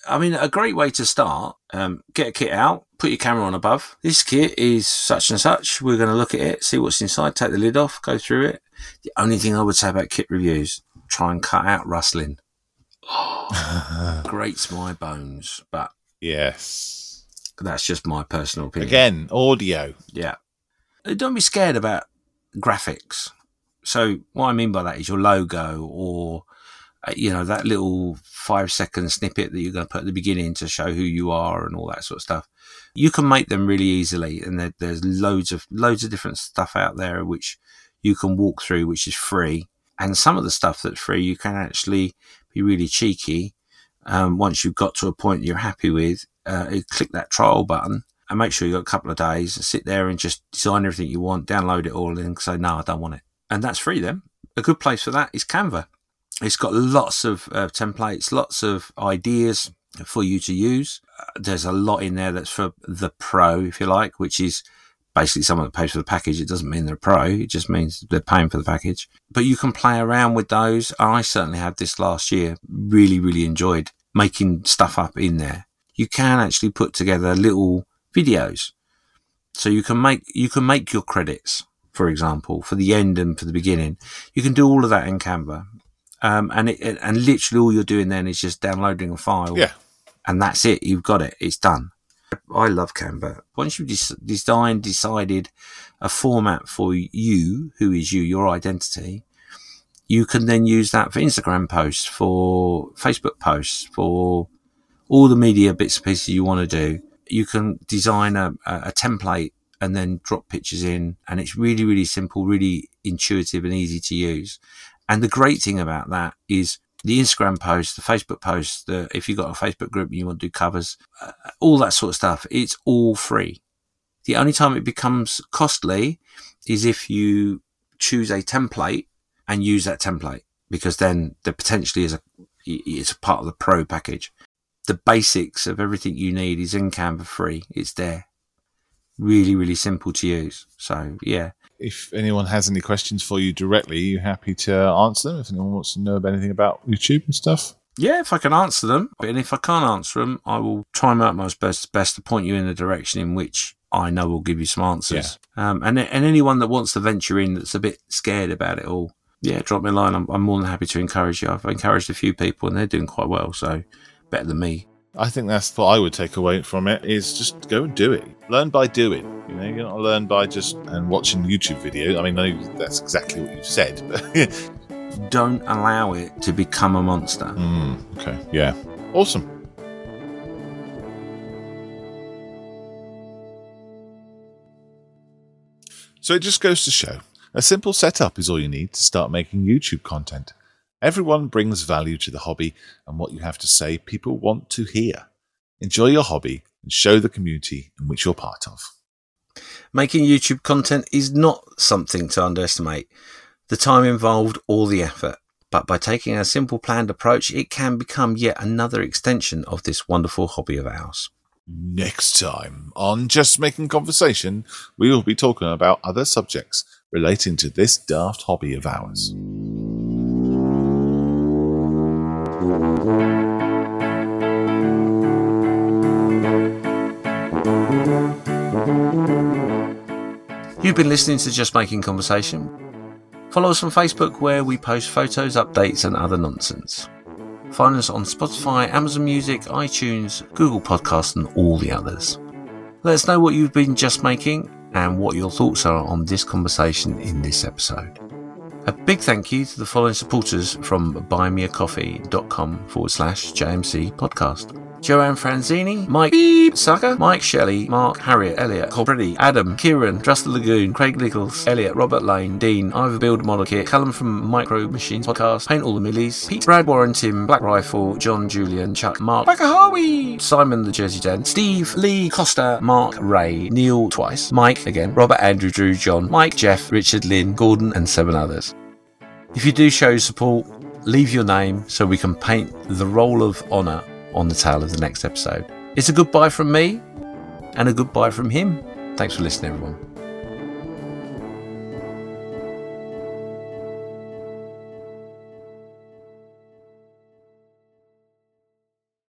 I mean, a great way to start, um, get a kit out, put your camera on above. This kit is such and such. We're going to look at it, see what's inside, take the lid off, go through it. The only thing I would say about kit reviews, try and cut out rustling. grates my bones, but Yes. That's just my personal opinion. Again, audio. Yeah. Don't be scared about graphics. So what I mean by that is your logo or, uh, you know, that little five second snippet that you're going to put at the beginning to show who you are and all that sort of stuff. You can make them really easily. And there, there's loads of, loads of different stuff out there which you can walk through, which is free. And some of the stuff that's free, you can actually be really cheeky. Um, once you've got to a point you're happy with, uh, click that trial button and make sure you've got a couple of days, sit there and just design everything you want, download it all and say, no, I don't want it. And that's free then. A good place for that is Canva. It's got lots of uh, templates, lots of ideas for you to use. Uh, there's a lot in there that's for the pro, if you like, which is basically someone that pays for the package. It doesn't mean they're a pro. It just means they're paying for the package. But you can play around with those. I certainly had this last year. Really, really enjoyed making stuff up in there. You can actually put together little videos. So you can make, you can make your credits, for example, for the end and for the beginning. You can do all of that in Canva. Um, and it, and literally all you're doing then is just downloading a file. Yeah. And that's it. You've got it. It's done. I love Canva. Once you've des- designed, decided a format for you, who is you, your identity, you can then use that for Instagram posts, for Facebook posts, for all the media bits and pieces you want to do. You can design a, a a template and then drop pictures in. And it's really, really simple, really intuitive and easy to use. And the great thing about that is the Instagram posts, the Facebook posts, the, if you've got a Facebook group and you want to do covers, uh, all that sort of stuff, it's all free. The only time it becomes costly is if you choose a template and use that template because then there potentially is a, it's a part of the pro package. The basics of everything you need is in Canva free. It's there. Really, really simple to use. So yeah, If anyone has any questions for you directly, are you happy to answer them? If anyone wants to know about anything about YouTube and stuff? Yeah, if I can answer them, and if I can't answer them, I will try my utmost best, best to point you in the direction in which I know will give you some answers. Um, and and anyone that wants to venture in that's a bit scared about it all, yeah, drop me a line. I'm, I'm more than happy to encourage you. I've encouraged a few people, and they're doing quite well, so better than me. I think that's what I would take away from it is just go and do it. Learn by doing. You know, you're not learn by just and watching YouTube videos. I mean, I know that's exactly what you've said, but Don't allow it to become a monster. Mm, okay, yeah, awesome. So it just goes to show a simple setup is all you need to start making YouTube content. Everyone brings value to the hobby, and what you have to say, people want to hear. Enjoy your hobby and show the community in which you're part of. Making YouTube content is not something to underestimate. The time involved or the effort. But by taking a simple planned approach, it can become yet another extension of this wonderful hobby of ours. Next time on Just Making Conversation, we will be talking about other subjects relating to this daft hobby of ours. You've been listening to Just Making Conversation. Follow us on Facebook where we post photos, updates, and other nonsense. Find us on Spotify, Amazon Music, iTunes, Google Podcasts, and all the others. Let us know what you've been just making and what your thoughts are on this conversation in this episode. A big thank you to the following supporters from buymeacoffee.com forward slash JMC podcast. Joanne Franzini, Mike Beep, Sucker, Mike Shelley, Mark, Harriet, Elliot, Colbrady, Adam, Kieran, Trust the Lagoon, Craig Nichols, Elliot, Robert Lane, Dean, Ivor Build Model Kit, Callum from Micro Machines Podcast, Paint All the Millies, Pete, Brad Warren, Tim, Black Rifle, John, Julian, Chuck, Mark, Bakahawi, Simon the Jersey Den, Steve, Lee, Costa, Mark, Ray, Neil twice, Mike again, Robert, Andrew, Drew, John, Mike, Jeff, Richard, Lynn, Gordon, and seven others. If you do show support, leave your name so we can paint the role of honour on the tail of the next episode. It's a goodbye from me and a goodbye from him. Thanks for listening, everyone.